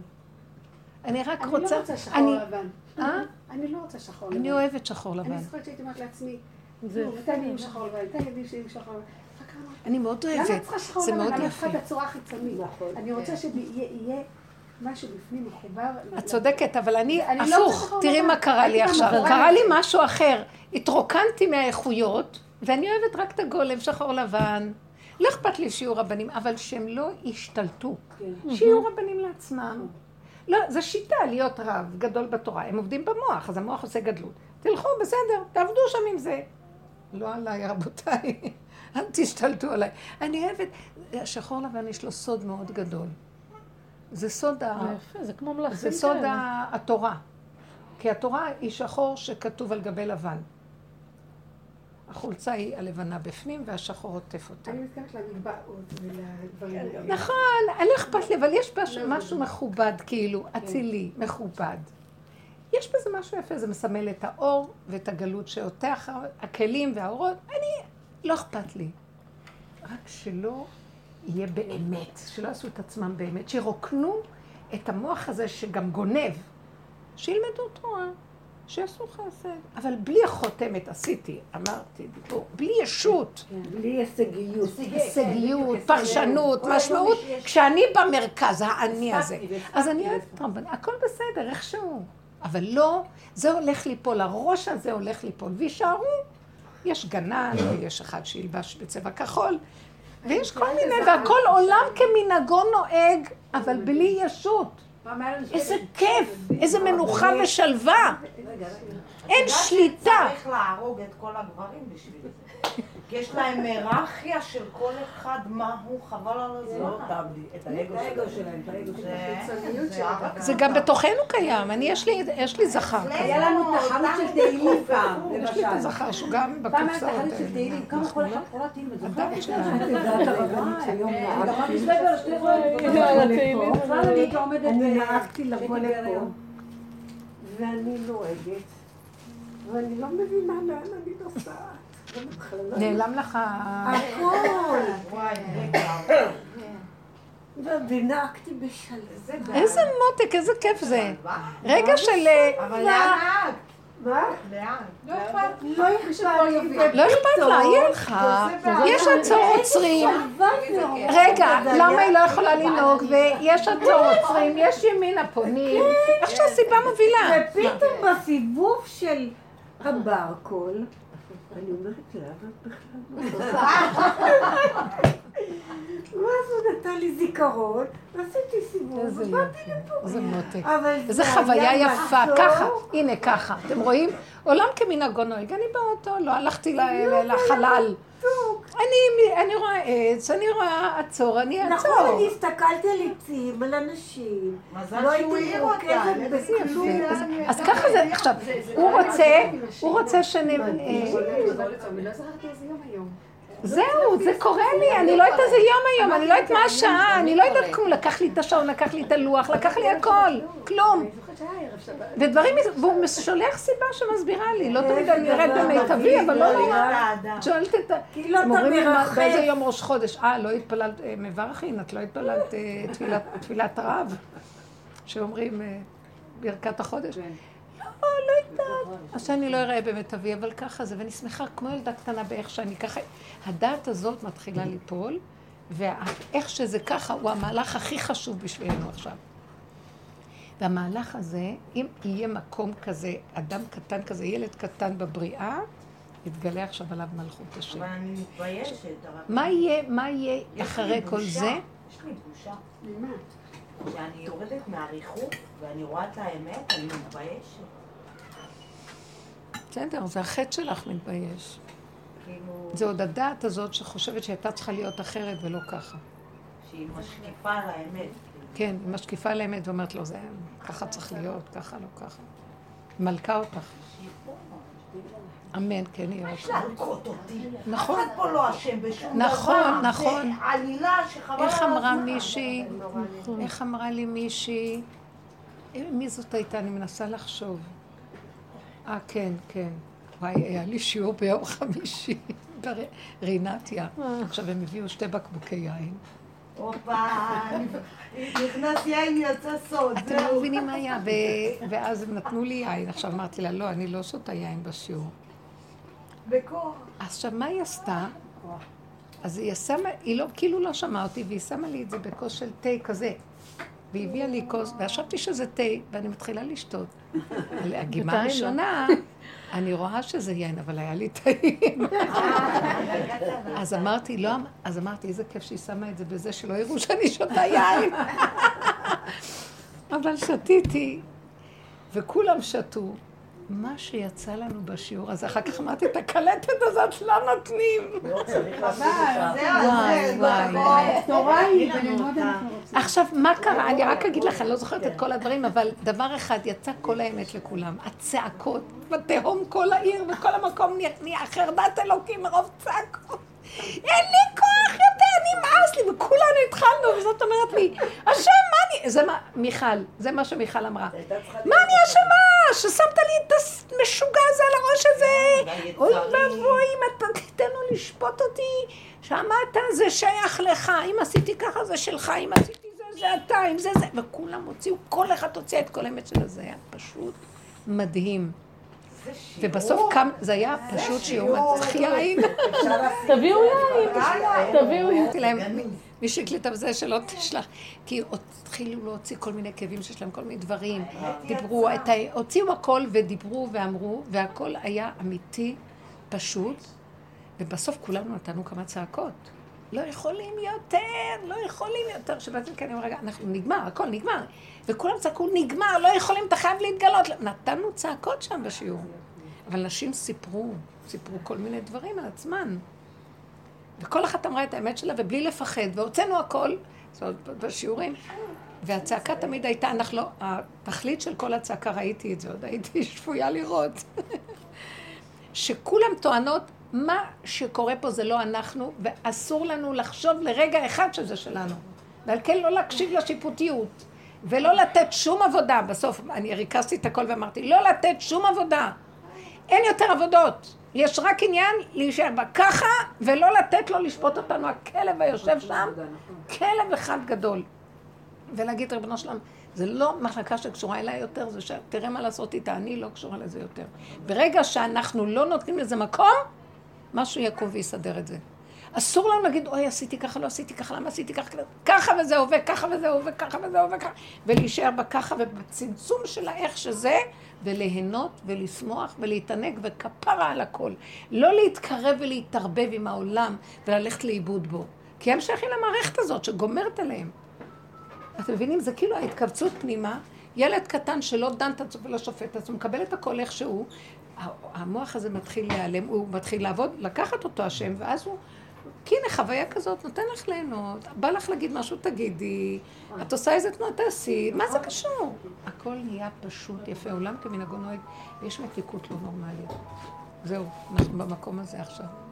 אני רק אני רוצה... לא רוצה שחור אני- לבן. אה? אני לא רוצה שחור לבן. אני אוהבת שחור לבן. אני זוכרת שהייתי אומרת לעצמי, זה- "נו, תן לי עם שחור לבן, תן לי עם שחור לבן. אחר כך אמרתי, אני מאוד למה אוהבת. את צריכה שחור זה לבן? מאוד למה את יפה. צריכה בצורה חיצונית? אני רוצה שיהיה משהו בפנים מחובר. את צודקת, אבל אני לא הפוך, תראי. מה קרה לי עכשיו. קרה לי משהו אחר. התרוקנתי מהאיכויות, ואני אוהבת רק את הגולם שחור לבן. לא אכפת לי שיהיו רבנים, אבל שהם לא ישתלטו. כן. שיהיו רבנים לעצמם. לא, זו שיטה להיות רב גדול בתורה. הם עובדים במוח, אז המוח עושה גדלות. תלכו, בסדר, תעבדו שם עם זה. לא עליי, רבותיי. [LAUGHS] אל תשתלטו עליי. אני אוהבת, השחור לבן יש לו סוד מאוד גדול. זה סוד ה... יפה, זה כמו מלאכים זה סוד. ה- התורה. כי התורה היא שחור שכתוב על גבי לבן. החולצה היא הלבנה בפנים והשחור עוטף אותה. אני מתכוונת למגבעות ולדברים האלה. נכון, לי אכפת לי, אבל יש בש- לא, משהו זה- מכובד כאילו, אצילי, מכובד. יש בזה משהו יפה, זה מסמל את האור ואת הגלות שאותה הכלים והאורות, אני, לא אכפת לי. רק שלא יהיה באמת, שלא יעשו את עצמם באמת, שירוקנו את המוח הזה שגם גונב, שילמדו תורה, שיעשו חסד. אבל בלי החותמת עשיתי, אמרתי, דיבור, בלי ישות. בלי הישגיות. הישגיות, פרשנות, משמעות, כשאני במרכז, האני הזה. אז אני אוהבת רבנים, הכל בסדר, איכשהו. אבל לא, זה הולך ליפול, הראש הזה הולך ליפול, ויישארו. יש גנן, ויש אחד שילבש בצבע כחול, ויש כל מיני, והכל עולם כמנהגו נוהג, אבל בלי ישות. איזה כיף, איזה מנוחה ושלווה. אין שליטה. שצריך להרוג את כל הגברים בשביל זה. יש להם היררכיה של כל אחד מה הוא, חבל על זה לא הזמן. טעם לי, את האגו שלהם. את האגו זה שלהם. זה גם בתוכנו קיים, אני, יש לי, יש לי זכר. היה לנו תחרות של תהילים פעם, יש לי את למשל. הזכר שהוא גם פעם היה בקופסאות תחרות של האלה. תהילים, כמה כל אחד קורא תהילים, את זוכרת? הדם שלנו. את יודעת הרבנית שהיום נהגתי. התהילים. אני נהגתי לבוא לפה. ואני נוהגת, ואני לא מבינה לאן אני נוסעת. נעלם לך... רגע. ונהגתי בשלווה. איזה מותק, איזה כיף זה. רגע של... אבל לאן נהגת? מה? לא אכפת. לא לי. לא אכפת לה, היא הלכה, יש עצור עוצרים. רגע, למה היא לא יכולה לנהוג? ויש עצור עוצרים, יש ימינה פונים, איך שהסיבה מובילה. ופתאום בסיבוב של הברקול, אני אומרת, למה את בכלל לא ואז הוא נתן לי זיכרון, ועשיתי סיבוב, ובאתי לפה. איזה מותק. אבל איזה זה חוויה יפה. ככה, הנה ככה, אתם רואים? עולם כמנהגו נוהג, אני באוטו, לא הלכתי ל- ל- לחלל. אני אני רואה עץ, אני רואה עצור, אני נכון, אעצור. אני הסתכלתי על עצים, על אנשים. מזל לא שהוא הייתי העיר אותה, מרוכזת בכלום. אז ככה זה, עכשיו, הוא רוצה, הוא רוצה שנ... אה, לא. זהו, זה קורה לי, אני לא יודעת איזה יום היום, אני לא יודעת מה השעה, אני לא יודעת כלום, לקח לי את השעון, לקח לי את הלוח, לקח לי הכל, כלום. ודברים, והוא שולח סיבה שמסבירה לי, לא תמיד אני ארד במיטבי, אבל לא נורא. שואלת את ה... לא הם אתה אומרים לי, "מה, מרחף. באיזה יום ראש חודש? אה, לא התפללת, אה, מברכין, את לא התפללת אה, תפילת- תפילת הרב? שאומרים אה, ברכת החודש? לא, לא יודעת. אז שאני לא אראה במיטבי, אבל ככה זה, ואני שמחה כמו ילדה קטנה באיך שאני ככה, הדעת הזאת מתחילה ליפול, ואיך שזה ככה הוא המהלך הכי חשוב בשבילנו עכשיו. והמהלך הזה, אם יהיה מקום כזה, אדם קטן כזה, ילד קטן בבריאה, יתגלה עכשיו עליו מלכות השם. אבל אני מתביישת. מה יהיה, מה יהיה אחרי כל זה? יש לי בושה. כשאני יורדת מהריחוק ואני רואה את האמת, אני מתביישת. בסדר, זה החטא שלך מתבייש. כאילו, זה עוד הדעת הזאת שחושבת שהייתה צריכה להיות אחרת ולא ככה. שהיא משקיפה על האמת. כן, היא משקיפה על האמת ואומרת לו, זה ככה צריך להיות, ככה לא ככה. מלכה אותך. אמן, כן יהיה יש אותך. להלקות אותי. נכון. אף אחד פה לא אשם בשום נכון, דבר. נכון. זה עלילה שחבל על איך אמרה. מישהי, איך אמרה לי מישהי, מי זאת הייתה? אני מנסה לחשוב. אה, כן, כן. וואי, היה לי שיעור ביום [LAUGHS] חמישי ברינתיה. עכשיו הם הביאו שתי בקבוקי יין. הופה, נכנס יין יצא סוד. אתם לא. מבינים מה היה, ואז הם נתנו לי יין. עכשיו אמרתי לה, לא, אני לא שותה יין בשיעור. בכוח. עכשיו, מה היא עשתה? אז היא שמה, היא לא, כאילו לא שמעה אותי, והיא שמה לי את זה בכוס של תה כזה. והיא הביאה לי כוס, וחשבתי שזה תה, ואני מתחילה לשתות. [LAUGHS] הגימה וטעים לה. הראשונה, אני רואה שזה יין, אבל היה לי טעים. [LAUGHS] אז אמרתי, לא, אז אמרתי, איזה כיף שהיא שמה את זה בזה, שלא יראו שאני שותה יין. [LAUGHS] אבל שתיתי, וכולם שתו. מה שיצא לנו בשיעור הזה, אחר כך אמרתי, את הקלטת הזאת לא נותנים. לא צריך לעשות וואי, וואי. תורה היא, וללמוד אנחנו רוצים. עכשיו, מה קרה? אני רק אגיד לך, אני לא זוכרת את כל הדברים, אבל דבר אחד, יצא כל האמת לכולם. הצעקות, ותהום כל העיר, וכל המקום נהיה חרדת אלוקים מרוב צעקות. אין לי כוח יותר, נמאס לי, וכולנו התחלנו, וזאת אומרת לי, השם, מה אני... זה מה, מיכל, זה מה שמיכל אמרה. מה אני אשמה? ששמת לי את המשוגע הזה על הראש הזה? אוי ואבוי, אם אתה תיתן לו לשפוט אותי, שמעת, זה שייך לך, אם עשיתי ככה זה שלך, אם עשיתי זה, זה אתה, אם זה זה, וכולם הוציאו, כל אחד הוציא את כל האמת שלה, זה היה פשוט מדהים. ובסוף קם, זה היה פשוט שיעור מצחיק יין. [LAUGHS] תביאו יין, תביאו יין. אמרתי להם, מי שהקליטה בזה שלא תשלח, כי התחילו להוציא כל מיני כאבים שיש להם, כל מיני דברים. דיברו, את ה... הוציאו הכל ודיברו ואמרו, והכל היה אמיתי, פשוט, ובסוף כולנו נתנו כמה צעקות. לא יכולים יותר, לא יכולים יותר. שבאתי כאן, אני אומר, רגע, אנחנו נגמר, הכל נגמר. וכולם צעקו, נגמר, לא יכולים, אתה חייב להתגלות. נתנו צעקות שם בשיעור. אבל נשים סיפרו, סיפרו כל מיני דברים על עצמן. וכל אחת אמרה את האמת שלה, ובלי לפחד, והוצאנו הכל, זאת אומרת, בשיעורים. והצעקה תמיד הייתה, אנחנו לא, התכלית של כל הצעקה, ראיתי את זה, עוד הייתי [LAUGHS] שפויה לראות. [LAUGHS] שכולם טוענות, מה שקורה פה זה לא אנחנו, ואסור לנו לחשוב לרגע אחד שזה שלנו. ועל כן לא להקשיב לשיפוטיות, ולא לתת שום עבודה. בסוף אני ריכזתי את הכל ואמרתי, לא לתת שום עבודה. אין יותר עבודות. יש רק עניין להישאר בה ככה, ולא לתת לו לשפוט אותנו. הכלב היושב שם, כלב אחד גדול. ולהגיד, ריבונו שלם, זה לא מחלקה שקשורה אליי יותר, זה שתראה מה לעשות איתה, אני לא קשורה לזה יותר. ברגע שאנחנו לא נותנים לזה מקום, משהו יקום ויסדר את זה. אסור לנו להגיד, אוי, עשיתי ככה, לא עשיתי ככה, למה עשיתי ככה, ככה וזהו, וככה וזהו, וככה וזהו, וככה, ולהישאר בככה ובצמצום של האיך שזה, וליהנות ולשמוח ולהתענג וכפרה על הכל. לא להתקרב ולהתערבב עם העולם וללכת לאיבוד בו. כי הם שייכים למערכת הזאת שגומרת עליהם. אתם מבינים? זה כאילו ההתכווצות פנימה, ילד קטן שלא דן את עצמו ולא שופט את עצמו, מקבל את הכל איכשהו, המוח הזה מתחיל להיעלם, הוא מתחיל לעבוד, לקחת אותו השם, ואז הוא, הנה חוויה כזאת, נותן לך ליהנות, בא לך להגיד משהו, תגידי, את עושה איזה תנועה, תעשי, מה זה קשור? הכל נהיה פשוט, יפה, עולם כמנהגו נוהג, ויש מתיקות לא נורמלית. זהו, אנחנו במקום הזה עכשיו.